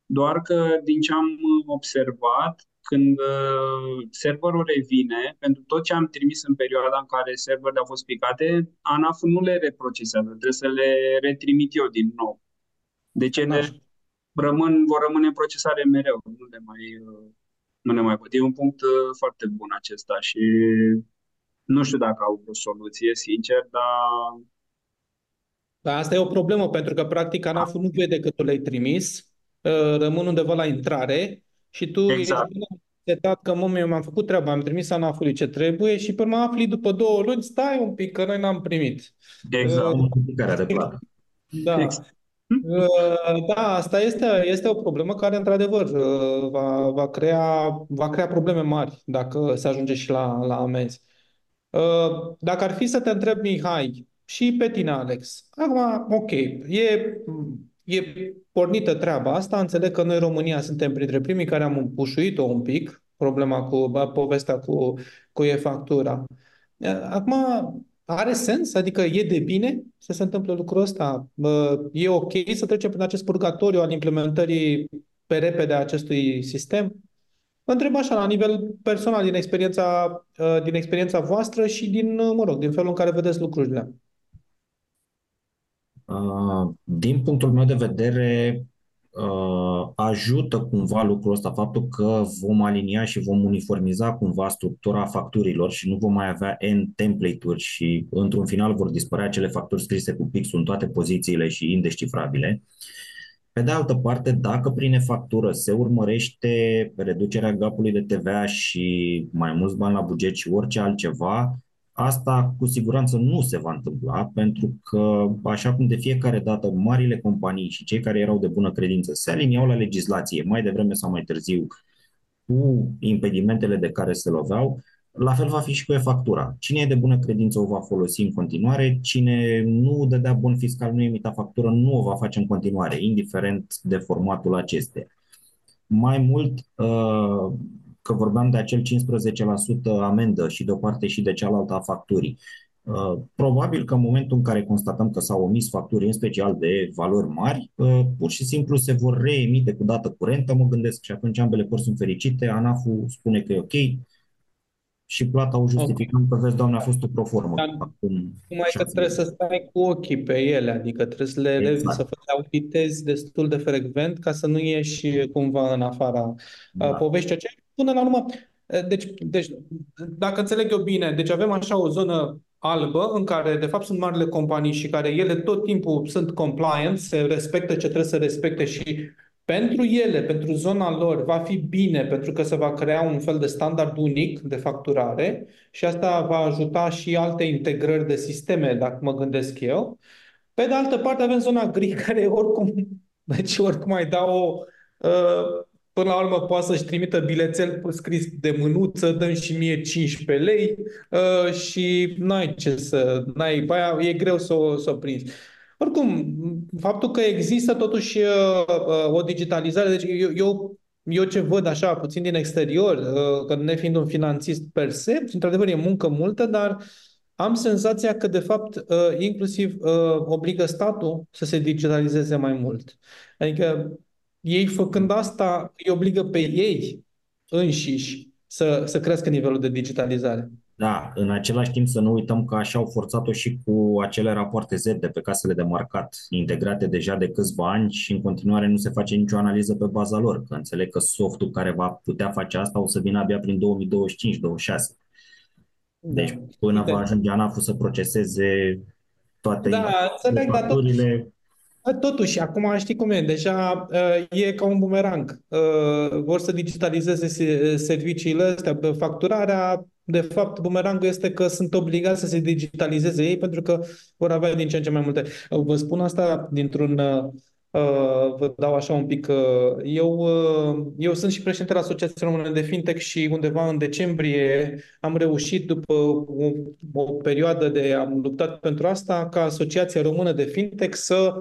doar că din ce am observat, când uh, serverul revine, pentru tot ce am trimis în perioada în care serverele au fost picate, ANAF nu le reprocesează, trebuie să le retrimit eu din nou. Deci ele rămân, vor rămâne în procesare mereu, nu le mai, uh, nu le mai pot. E un punct uh, foarte bun acesta și nu știu dacă au o soluție, sincer, dar dar asta e o problemă, pentru că practic anaf nu vede că tu le-ai trimis, uh, rămân undeva la intrare și tu exact. ești setat că, mă, eu mi-am făcut treaba, am trimis anafului ce trebuie și până mă afli după două luni, stai un pic, că noi n-am primit. Exact, uh, de plată. Da. Exact. Uh, da, asta este, este o problemă care, într-adevăr, uh, va, va, crea, va crea probleme mari dacă se ajunge și la, la amenzi. Dacă ar fi să te întreb, Mihai, și pe tine, Alex. Acum, ok, e, e pornită treaba asta. Înțeleg că noi, România, suntem printre primii care am împușuit-o un pic, problema cu povestea cu, cu e-factura. Acum, are sens? Adică e de bine să se întâmple lucrul ăsta? E ok să trecem prin acest purgatoriu al implementării pe repede a acestui sistem? Vă întreb așa, la nivel personal, din experiența, din experiența voastră și din, mă rog, din felul în care vedeți lucrurile. Uh, din punctul meu de vedere, uh, ajută cumva lucrul ăsta, faptul că vom alinia și vom uniformiza cumva structura facturilor și nu vom mai avea N template-uri și într-un final vor dispărea cele facturi scrise cu pixul în toate pozițiile și indescifrabile. Pe de altă parte, dacă prin e-factură se urmărește reducerea gapului de TVA și mai mulți bani la buget și orice altceva, asta cu siguranță nu se va întâmpla, pentru că, așa cum de fiecare dată, marile companii și cei care erau de bună credință se aliniau la legislație, mai devreme sau mai târziu, cu impedimentele de care se loveau, la fel va fi și cu e-factura. Cine e de bună credință o va folosi în continuare, cine nu dădea bun fiscal, nu emita factură, nu o va face în continuare, indiferent de formatul acestea. Mai mult, uh, că vorbeam de acel 15% amendă și de o parte și de cealaltă a facturii. Uh, probabil că în momentul în care constatăm că s-au omis facturi, în special de valori mari, uh, pur și simplu se vor reemite cu dată curentă, mă gândesc, și atunci ambele părți sunt fericite, ANAF-ul spune că e ok, și plata o justificăm okay. că, vezi, doamne, a fost o proformă. Dar acum numai că trebuie să stai cu ochii pe ele, adică trebuie să le exact. să le auditezi destul de frecvent ca să nu ieși cumva în afara da. poveștii aceea. Până la urmă, deci, deci, dacă înțeleg eu bine, deci avem așa o zonă albă în care de fapt sunt marile companii și care ele tot timpul sunt compliant, se respectă ce trebuie să respecte și pentru ele, pentru zona lor, va fi bine pentru că se va crea un fel de standard unic de facturare și asta va ajuta și alte integrări de sisteme, dacă mă gândesc eu. Pe de altă parte, avem zona gri, care oricum, deci oricum mai dau o, uh, Până la urmă poate să-și trimită bilețel scris de mânuță, dăm și mie 15 lei uh, și n-ai ce să... N-ai, aia e greu să o, să o prinzi. Oricum, faptul că există totuși uh, uh, o digitalizare, deci eu, eu, eu ce văd așa puțin din exterior, uh, că ne fiind un finanțist per se, într-adevăr e muncă multă, dar am senzația că de fapt inclusiv obligă statul să se digitalizeze mai mult. Adică ei făcând asta îi obligă pe ei înșiși să, să crească nivelul de digitalizare. Da, în același timp să nu uităm că așa au forțat-o și cu acele rapoarte Z de pe casele de marcat, integrate deja de câțiva ani și în continuare nu se face nicio analiză pe baza lor, că înțeleg că softul care va putea face asta o să vină abia prin 2025-2026. Deci da. până va ajunge ANAF să proceseze toate da, înțeleg, dar tot, Totuși, acum știi cum e, deja uh, e ca un bumerang. Uh, vor să digitalizeze serviciile astea, facturarea, de fapt, bumerangul este că sunt obligați să se digitalizeze ei pentru că vor avea din ce în ce mai multe. Vă spun asta dintr-un Uh, vă dau așa un pic. Uh, eu, uh, eu sunt și președintele Asociației Române de Fintech și undeva în decembrie am reușit, după o, o perioadă de am luptat pentru asta, ca Asociația Română de Fintech să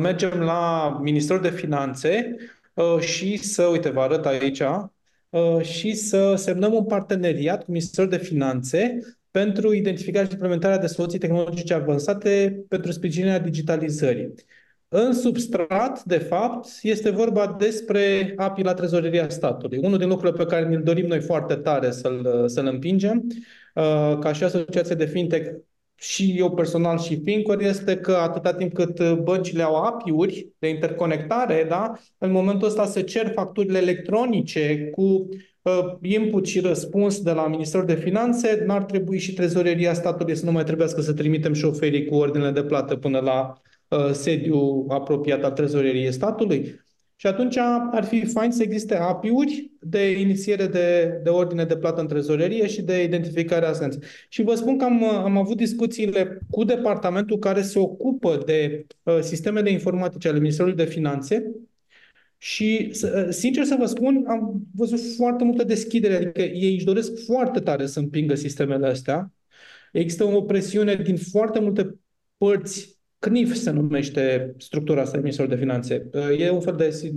mergem la Ministerul de Finanțe și să, uite, vă arăt aici, și să semnăm un parteneriat cu Ministerul de Finanțe pentru identificarea și implementarea de soluții tehnologice avansate pentru sprijinirea digitalizării. În substrat, de fapt, este vorba despre API la trezoreria statului. Unul din lucrurile pe care ne-l dorim noi foarte tare să-l, să-l împingem, uh, ca și asociație de fintech, și eu personal și Fincor, este că atâta timp cât băncile au API-uri de interconectare, da, în momentul ăsta se cer facturile electronice cu uh, input și răspuns de la Ministerul de Finanțe, n-ar trebui și trezoreria statului să nu mai trebuiască să trimitem șoferii cu ordine de plată până la Uh, sediu apropiat al trezoreriei statului. Și atunci ar fi fain să existe API-uri de inițiere de, de ordine de plată în trezorerie și de identificare a asenței. Și vă spun că am, am avut discuțiile cu departamentul care se ocupă de uh, sistemele informatice ale Ministerului de Finanțe și, uh, sincer să vă spun, am văzut foarte multă deschidere, adică ei își doresc foarte tare să împingă sistemele astea. Există o presiune din foarte multe părți CNIF se numește structura asta Ministerul de Finanțe. E un fel de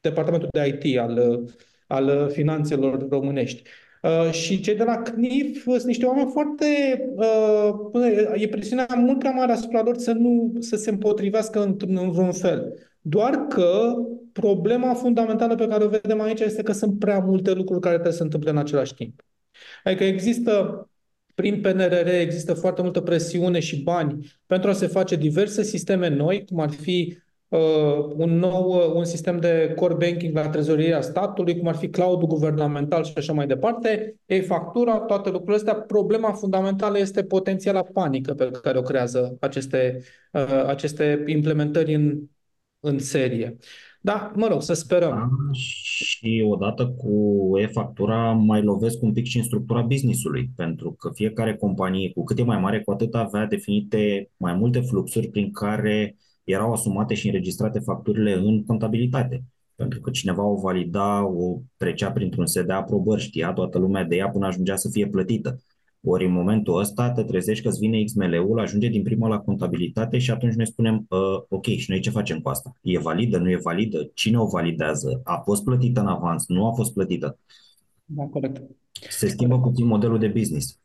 departamentul de IT al, al finanțelor românești. Uh, și cei de la CNIF sunt niște oameni foarte... Uh, e presiunea mult prea mare asupra lor să nu să se împotrivească într-un vreun fel. Doar că problema fundamentală pe care o vedem aici este că sunt prea multe lucruri care trebuie să se întâmple în același timp. Adică există prin PNRR există foarte multă presiune și bani pentru a se face diverse sisteme noi, cum ar fi uh, un nou uh, un sistem de core banking la trezoreria statului, cum ar fi cloud guvernamental și așa mai departe, e factura, toate lucrurile astea. Problema fundamentală este potențiala panică pe care o creează aceste, uh, aceste implementări în în serie. Da, mă rog, să sperăm. Da, și odată cu e-factura mai lovesc un pic și în structura business-ului, pentru că fiecare companie, cu cât e mai mare, cu atât avea definite mai multe fluxuri prin care erau asumate și înregistrate facturile în contabilitate. Pentru că cineva o valida, o trecea printr-un set de aprobări, știa toată lumea de ea până ajungea să fie plătită. Ori în momentul ăsta te trezești că îți vine XML-ul, ajunge din prima la contabilitate și atunci noi spunem, uh, ok, și noi ce facem cu asta? E validă, nu e validă? Cine o validează? A fost plătită în avans? Nu a fost plătită? Da, corect. Se schimbă puțin modelul de business.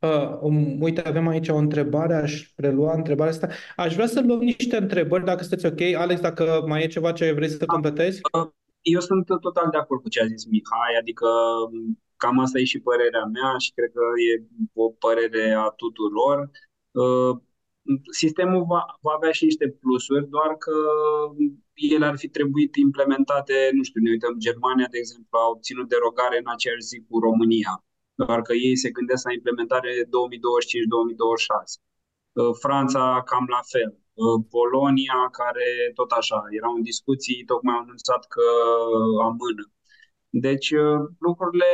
Uh, um, uite, avem aici o întrebare, aș prelua întrebarea asta. Aș vrea să luăm niște întrebări, dacă sunteți ok. Alex, dacă mai e ceva ce vrei să completezi? Uh, eu sunt total de acord cu ce a zis Mihai, adică Cam asta e și părerea mea și cred că e o părere a tuturor. Uh, sistemul va, va avea și niște plusuri, doar că ele ar fi trebuit implementate, nu știu, ne uităm, Germania, de exemplu, a obținut derogare în aceeași zi cu România, doar că ei se gândesc la implementare 2025-2026. Uh, Franța cam la fel. Uh, Polonia, care tot așa, erau în discuții, tocmai au anunțat că amână. Deci uh, lucrurile...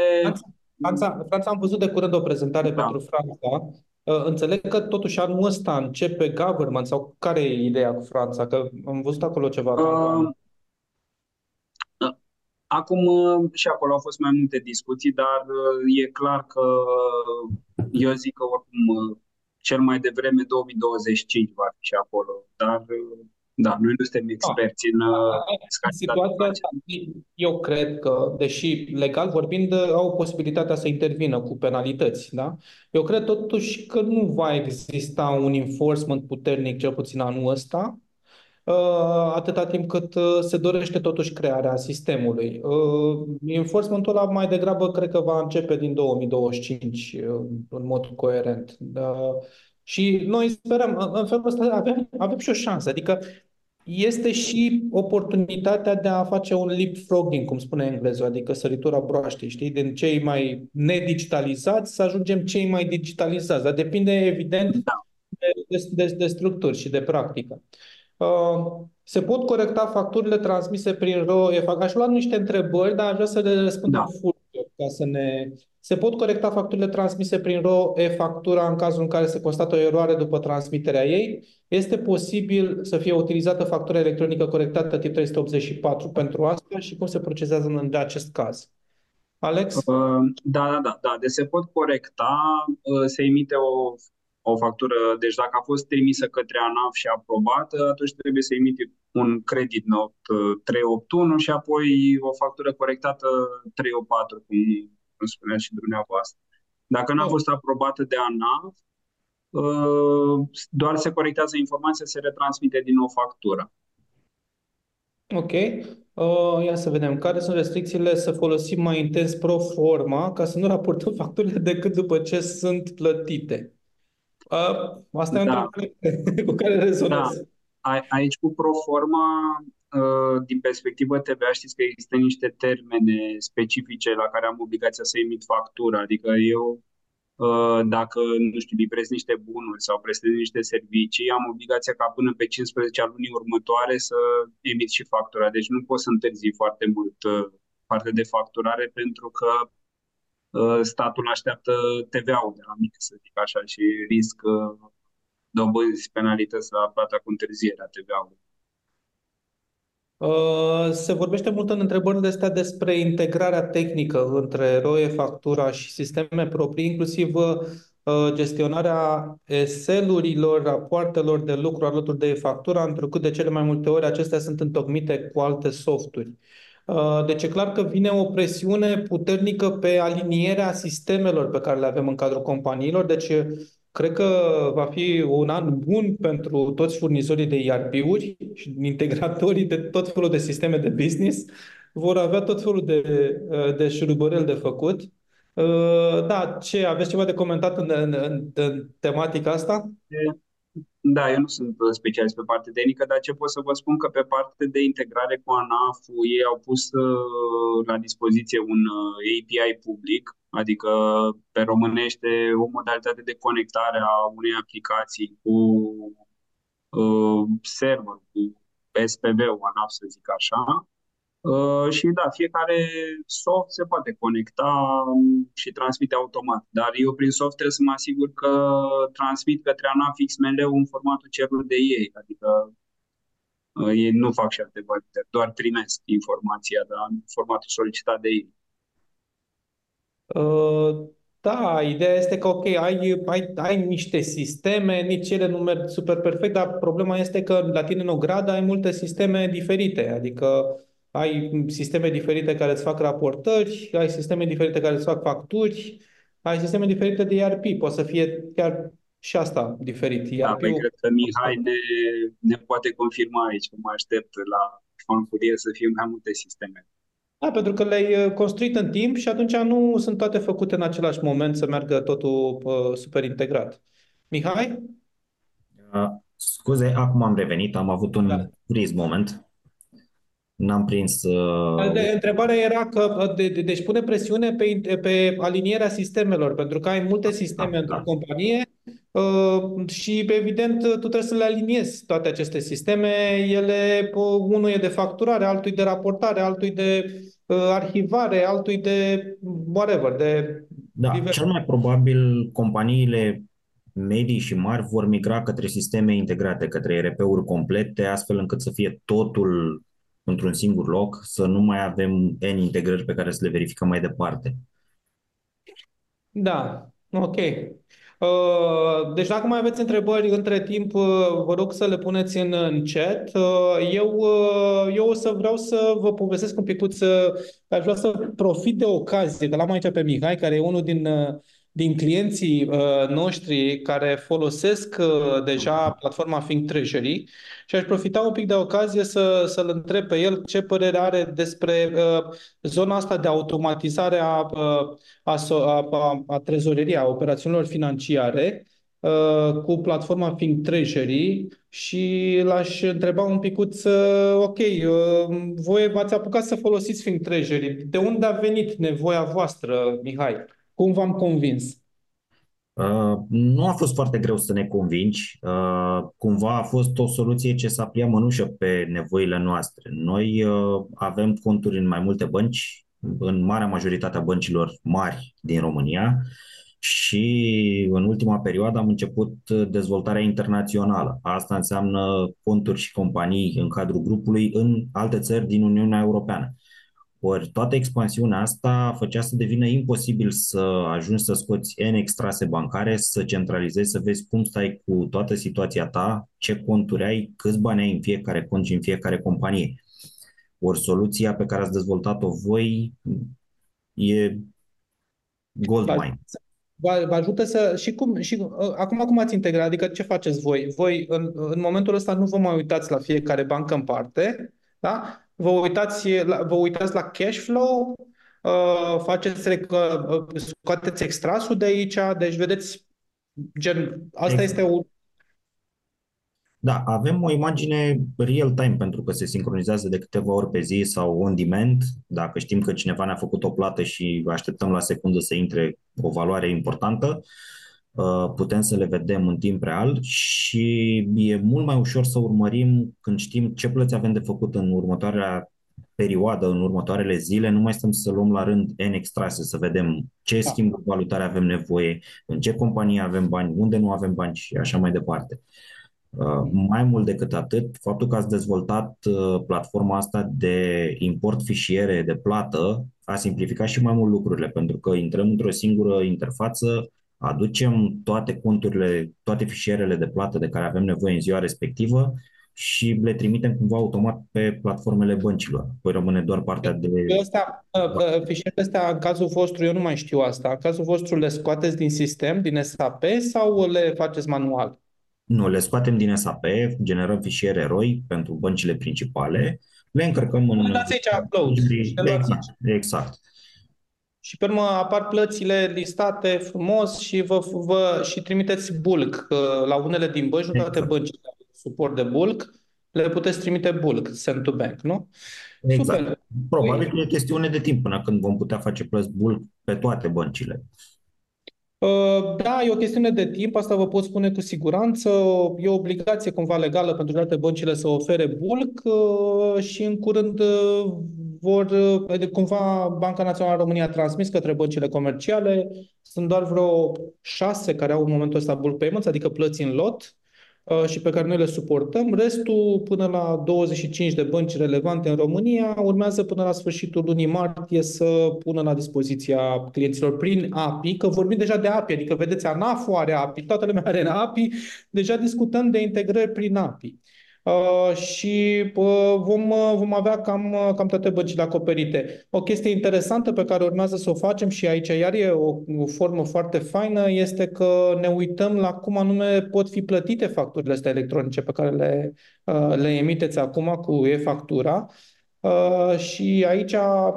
Franța, Franța am văzut de curând o prezentare da. pentru Franța. Uh, înțeleg că totuși anul ăsta începe government sau care e ideea cu Franța? Că am văzut acolo ceva. Uh, acum și acolo au fost mai multe discuții, dar e clar că eu zic că oricum cel mai devreme 2025 va fi și acolo. Dar da, noi nu suntem experți în, în situația Eu cred că, deși legal vorbind, au posibilitatea să intervină cu penalități, da? Eu cred totuși că nu va exista un enforcement puternic, cel puțin anul ăsta, uh, atâta timp cât uh, se dorește totuși crearea sistemului. Uh, enforcementul ăla mai degrabă cred că va începe din 2025 în mod coerent. Și noi sperăm, în felul ăsta avem, avem și o șansă. Adică este și oportunitatea de a face un leapfrogging, cum spune englezul, adică săritura broaștei, știi? Din cei mai nedigitalizați să ajungem cei mai digitalizați. Dar depinde, evident, da. de, de, de structuri și de practică. Uh, se pot corecta facturile transmise prin RO. Aș lua niște întrebări, dar aș vrea să le răspundem da. full ca să ne se pot corecta facturile transmise prin RO e-factura în cazul în care se constată o eroare după transmiterea ei. Este posibil să fie utilizată factura electronică corectată tip 384 pentru asta și cum se procesează în acest caz? Alex? Uh, da, da, da, da. Deci se pot corecta, uh, se emite o, o factură, deci dacă a fost trimisă către ANAF și aprobată, atunci trebuie să emite un credit note 381 uh, și apoi o factură corectată 384, cum cum spunea și dumneavoastră. Dacă n-a fost aprobată de ANAF, uh, doar se corectează informația, se retransmite din nou factura. Ok. Uh, ia să vedem. Care sunt restricțiile să folosim mai intens pro forma ca să nu raportăm facturile decât după ce sunt plătite? Uh, asta e da. o întrebare cu care rezonez. Da. Aici cu pro forma Uh, din perspectivă TVA știți că există niște termene specifice la care am obligația să emit factura, adică eu uh, dacă, nu știu, livrez niște bunuri sau prestez niște servicii, am obligația ca până pe 15 a lunii următoare să emit și factura. Deci nu pot să întârzi foarte mult uh, partea de facturare pentru că statul așteaptă TVA-ul de la mine, să zic așa, și risc dobânzi penalități la plata cu întârzierea TVA-ului. Uh, se vorbește mult în întrebările astea despre integrarea tehnică între ROE, factura și sisteme proprii, inclusiv uh, gestionarea Excel-urilor, rapoartelor de lucru alături de factura, întrucât de cele mai multe ori acestea sunt întocmite cu alte softuri. Uh, deci e clar că vine o presiune puternică pe alinierea sistemelor pe care le avem în cadrul companiilor, deci Cred că va fi un an bun pentru toți furnizorii de ERP-uri și integratorii de tot felul de sisteme de business. Vor avea tot felul de, de șurubărel de făcut. Uh, da, ce, aveți ceva de comentat în, în, în, în tematica asta? Da, eu nu sunt specialist pe partea tehnică, dar ce pot să vă spun că pe partea de integrare cu ANAF, ei au pus uh, la dispoziție un uh, API public, adică pe românește o modalitate de conectare a unei aplicații cu uh, server, cu SPV-ul ANAF, să zic așa. Uh, și da, fiecare soft se poate conecta um, și transmite automat, dar eu prin soft trebuie să mă asigur că transmit către ANAF XML-ul în formatul cerut de ei, adică uh, ei nu fac și alte validări, doar trimesc informația dar în formatul solicitat de ei. Uh, da, ideea este că, ok, ai, ai, ai niște sisteme, nici ele nu merg super perfect, dar problema este că la tine în ogradă ai multe sisteme diferite, adică ai sisteme diferite care îți fac raportări, ai sisteme diferite care îți fac facturi, ai sisteme diferite de ERP. Poate să fie chiar și asta diferit. Da, păi cred că Mihai ne, ne poate confirma aici că mă aștept la Fancurie să fie mai multe sisteme. Da, pentru că le-ai uh, construit în timp și atunci nu sunt toate făcute în același moment să meargă totul uh, super integrat. Mihai? Uh, scuze, acum am revenit, am avut un da. freeze moment. N-am prins... Uh... De, întrebarea era că, de, de, deci pune presiune pe, pe alinierea sistemelor, pentru că ai multe sisteme da, într-o da. companie uh, și, evident, tu trebuie să le aliniezi toate aceste sisteme. Ele, uh, unul e de facturare, altul e de raportare, altul e de uh, arhivare, altul e de whatever, de... Da, diverse. cel mai probabil companiile medii și mari vor migra către sisteme integrate, către ERP-uri complete, astfel încât să fie totul într-un singur loc, să nu mai avem N integrări pe care să le verificăm mai departe. Da, ok. Uh, deci dacă mai aveți întrebări între timp, uh, vă rog să le puneți în, în chat. Uh, eu, eu o să vreau să vă povestesc un pic, aș vrea să profit de ocazie, că l-am aici pe Mihai, care e unul din din clienții uh, noștri care folosesc uh, deja platforma Think Treasury și aș profita un pic de ocazie să, să-l întreb pe el ce părere are despre uh, zona asta de automatizare a, uh, a, a, a, a trezoreriei, a operațiunilor financiare uh, cu platforma Think Treasury și l-aș întreba un picuț, uh, ok, uh, voi v-ați apucat să folosiți Think Treasury. De unde a venit nevoia voastră, Mihai? Cum v-am convins? Uh, nu a fost foarte greu să ne convingi. Uh, cumva a fost o soluție ce s-a pliat mănușă pe nevoile noastre. Noi uh, avem conturi în mai multe bănci, în marea majoritate a băncilor mari din România și în ultima perioadă am început dezvoltarea internațională. Asta înseamnă conturi și companii în cadrul grupului în alte țări din Uniunea Europeană. Ori toată expansiunea asta făcea să devină imposibil să ajungi să scoți N extrase bancare, să centralizezi, să vezi cum stai cu toată situația ta, ce conturi ai, câți bani ai în fiecare cont și în fiecare companie. Ori soluția pe care ați dezvoltat-o voi e gold mine. Vă, vă ajută să... Și cum, și uh, acum cum ați integrat? Adică ce faceți voi? Voi în, în momentul ăsta nu vă mai uitați la fiecare bancă în parte, da? Vă uitați, la, vă uitați la cash flow, uh, faceți, uh, scoateți extrasul de aici, deci vedeți, gen, asta exact. este o... Da, avem o imagine real-time pentru că se sincronizează de câteva ori pe zi sau on-demand. Dacă știm că cineva ne-a făcut o plată și așteptăm la secundă să intre o valoare importantă, uh, Uh, putem să le vedem în timp real și e mult mai ușor să urmărim când știm ce plăți avem de făcut în următoarea perioadă, în următoarele zile, nu mai stăm să luăm la rând N extrase, să vedem ce da. schimburi valutare avem nevoie, în ce companie avem bani, unde nu avem bani și așa mai departe. Uh, mai mult decât atât, faptul că ați dezvoltat uh, platforma asta de import fișiere de plată a simplificat și mai mult lucrurile, pentru că intrăm într-o singură interfață, aducem toate conturile, toate fișierele de plată de care avem nevoie în ziua respectivă și le trimitem cumva automat pe platformele băncilor. Păi rămâne doar partea de... Asta, ă, ă, fișierele astea, în cazul vostru, eu nu mai știu asta. În cazul vostru le scoateți din sistem, din SAP sau le faceți manual? Nu, le scoatem din SAP, generăm fișiere ROI pentru băncile principale, le încărcăm în... Dați aici upload. Exact, exact și pe urmă apar plățile listate frumos și vă, vă și trimiteți bulk. La unele din bănci, nu toate exact. băncile au suport de bulk, le puteți trimite bulk, send to bank, nu? Exact. Super. Probabil că e chestiune de timp până când vom putea face plăți bulk pe toate băncile. Uh, da, e o chestiune de timp, asta vă pot spune cu siguranță. E o obligație cumva legală pentru toate băncile să ofere bulk uh, și în curând uh, vor, cumva Banca Națională a României a transmis către băncile comerciale. Sunt doar vreo șase care au în momentul ăsta bulk payments, adică plăți în lot. Uh, și pe care noi le suportăm. Restul, până la 25 de bănci relevante în România, urmează până la sfârșitul lunii martie să pună la dispoziția clienților prin API, că vorbim deja de API, adică vedeți, ANAF are API, toată lumea are API, deja discutăm de integrări prin API. Uh, și uh, vom, uh, vom avea cam, uh, cam toate băncile acoperite. O chestie interesantă pe care urmează să o facem și aici iar e o, o formă foarte faină este că ne uităm la cum anume pot fi plătite facturile astea electronice pe care le, uh, le emiteți acum cu e-factura Uh, și aici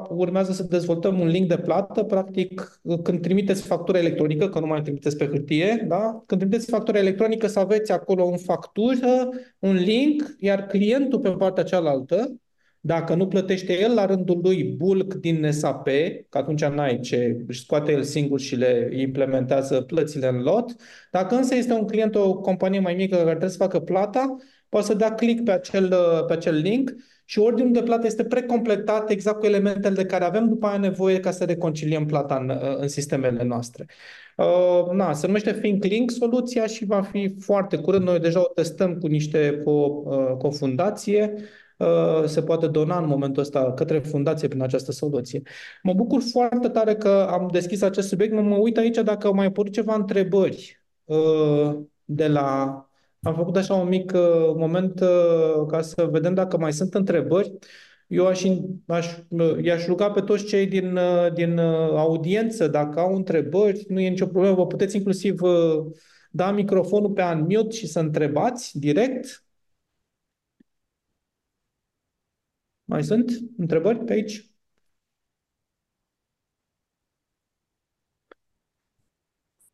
urmează să dezvoltăm un link de plată. Practic, când trimiteți factura electronică, că nu mai trimiteți pe hârtie, da? când trimiteți factura electronică să aveți acolo un factură, un link, iar clientul pe partea cealaltă, dacă nu plătește el la rândul lui bulk din SAP, că atunci n-ai ce, își scoate el singur și le implementează plățile în lot. Dacă însă este un client, o companie mai mică care trebuie să facă plata, poate să dea click pe acel, pe acel link și ordinul de plată este precompletat exact cu elementele de care avem după aia nevoie ca să reconciliem plata în, în sistemele noastre. Uh, na, se numește ThinkLink soluția și va fi foarte curând. Noi deja o testăm cu niște cu, uh, cu o fundație. Uh, se poate dona în momentul ăsta către fundație prin această soluție. Mă bucur foarte tare că am deschis acest subiect. Mă, mă uit aici dacă au mai apărut ceva întrebări uh, de la am făcut așa un mic uh, moment uh, ca să vedem dacă mai sunt întrebări. Eu aș, aș, uh, i-aș ruga pe toți cei din, uh, din uh, audiență, dacă au întrebări, nu e nicio problemă, vă puteți inclusiv uh, da microfonul pe unmute și să întrebați direct. Mai sunt întrebări pe aici?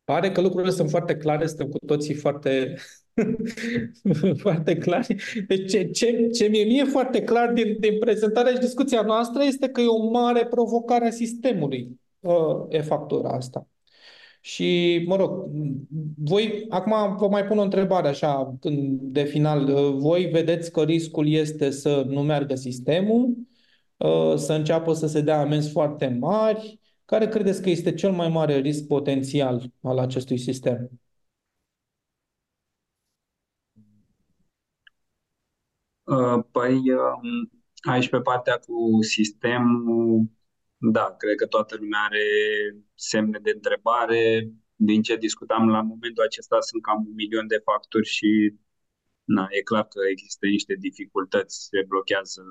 Pare că lucrurile sunt foarte clare, suntem cu toții foarte foarte clar. Deci ce, ce, ce mie, mie foarte clar din, din prezentarea și discuția noastră este că e o mare provocare a sistemului uh, e-factura asta. Și, mă rog, voi, acum vă mai pun o întrebare așa, când, de final. Uh, voi vedeți că riscul este să nu meargă sistemul, uh, să înceapă să se dea amenzi foarte mari. Care credeți că este cel mai mare risc potențial al acestui sistem? Păi, um, aici pe partea cu sistemul, da, cred că toată lumea are semne de întrebare. Din ce discutam la momentul acesta sunt cam un milion de facturi și na, e clar că există niște dificultăți, se blochează,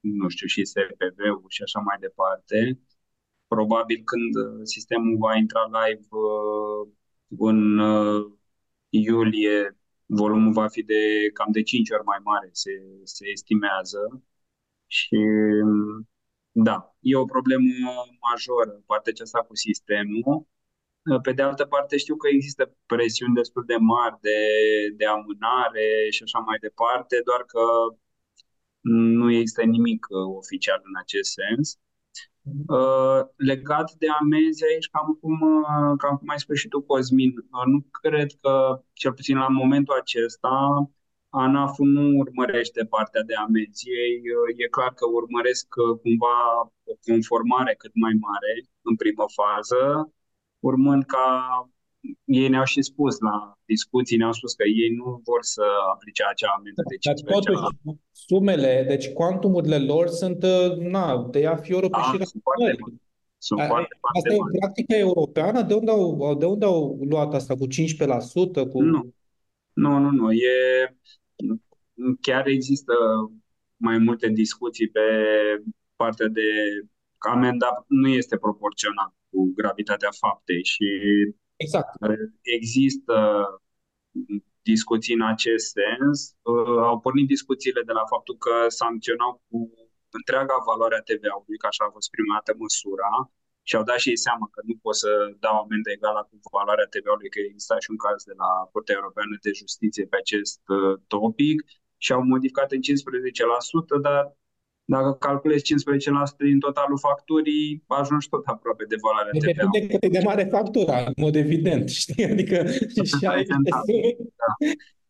nu știu, și SPV-ul și așa mai departe. Probabil când sistemul va intra live uh, în uh, iulie volumul va fi de cam de 5 ori mai mare, se, se estimează. Și da, e o problemă majoră partea aceasta cu sistemul. Pe de altă parte, știu că există presiuni destul de mari de, de amânare și așa mai departe, doar că nu există nimic oficial în acest sens. Uh, legat de amenzi aici, cam cum, uh, cam cum ai spus și tu, Cosmin, uh, nu cred că, cel puțin la momentul acesta, ANAF nu urmărește partea de amenzi. Ei, uh, e clar că urmăresc uh, cumva o conformare cât mai mare în primă fază, urmând ca ei ne-au și spus la discuții, ne-au spus că ei nu vor să aplice acea amendă de 15 Totuși, sumele, deci cuantumurile lor sunt, uh, na, de ea fi euro pe da, sunt foarte mari. Sunt a, foarte, foarte asta mari. e o practică europeană? De unde, au, de unde au luat asta cu 15%? Cu... Nu. Nu, nu, nu. E, chiar există mai multe discuții pe partea de amenda nu este proporțional cu gravitatea faptei și Exact. Există discuții în acest sens. Uh, au pornit discuțiile de la faptul că sancționau cu întreaga valoare a TVA-ului, că așa a fost prima dată măsura, și au dat și ei seama că nu pot să dau amendă egală cu valoarea TVA-ului, că exista și un caz de la Curtea Europeană de Justiție pe acest uh, topic și au modificat în 15%, dar dacă calculezi 15% din totalul facturii, ajungi tot aproape de valoarea TVA. Depinde cât e de mare factura, în mod evident, știi? Adică și aici...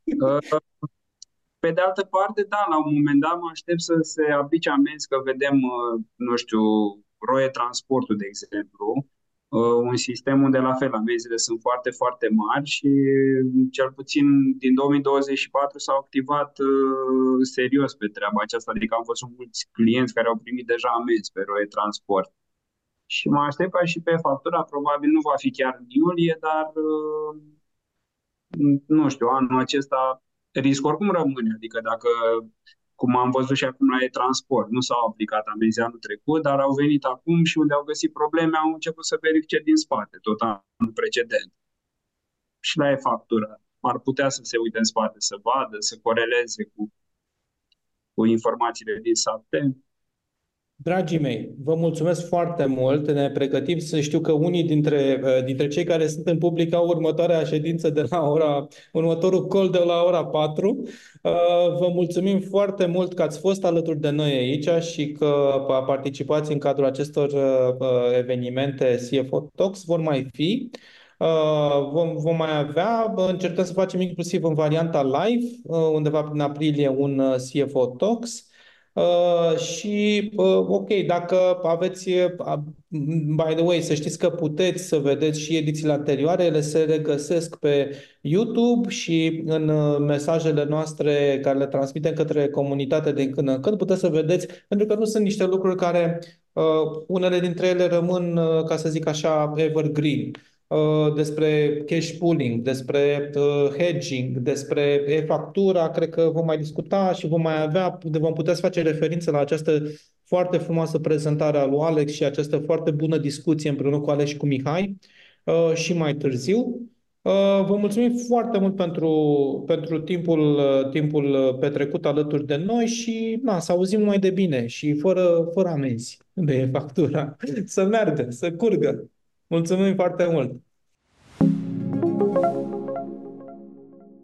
Da. Pe de altă parte, da, la un moment dat mă aștept să se aplice amenzi, că vedem, uh, nu știu, Roie Transportul, de exemplu, uh, un sistem unde la fel amenziile sunt foarte, foarte mari și cel puțin din 2024 s-au activat uh, serios pe treaba aceasta, adică am văzut mulți clienți care au primit deja amenzi pe Roie Transport. Și mă aștept ca și pe factura, probabil nu va fi chiar în iulie, dar nu știu, anul acesta riscul oricum rămâne. Adică dacă, cum am văzut și acum la e-transport, nu s-au aplicat amenzi anul trecut, dar au venit acum și unde au găsit probleme au început să verifice din spate, tot anul precedent. Și la e-factură ar putea să se uite în spate, să vadă, să coreleze cu, cu informațiile din SAPTE. Dragii mei, vă mulțumesc foarte mult. Ne pregătim să știu că unii dintre, uh, dintre cei care sunt în public au următoarea ședință de la ora, următorul call de la ora 4. Uh, vă mulțumim foarte mult că ați fost alături de noi aici și că participați în cadrul acestor uh, evenimente CFO Talks. Vor mai fi. Vom, vom mai avea, încercăm să facem inclusiv în varianta live, undeva prin aprilie, un CFO Talks. Uh, și, uh, ok, dacă aveți, uh, by the way, să știți că puteți să vedeți și edițiile anterioare, ele se regăsesc pe YouTube și în uh, mesajele noastre care le transmitem către comunitate din când în când, puteți să vedeți, pentru că nu sunt niște lucruri care, uh, unele dintre ele rămân, uh, ca să zic așa, evergreen. Uh, despre cash pooling, despre uh, hedging, despre e-factura, cred că vom mai discuta și vom mai avea, vom putea să face referință la această foarte frumoasă prezentare a lui Alex și această foarte bună discuție împreună cu Alex și cu Mihai uh, și mai târziu. Vă mulțumim foarte mult pentru, pentru timpul, timpul petrecut alături de noi și na, să auzim mai de bine și fără, fără amenzi de factura. Să meargă, să curgă. Mulțumim foarte mult!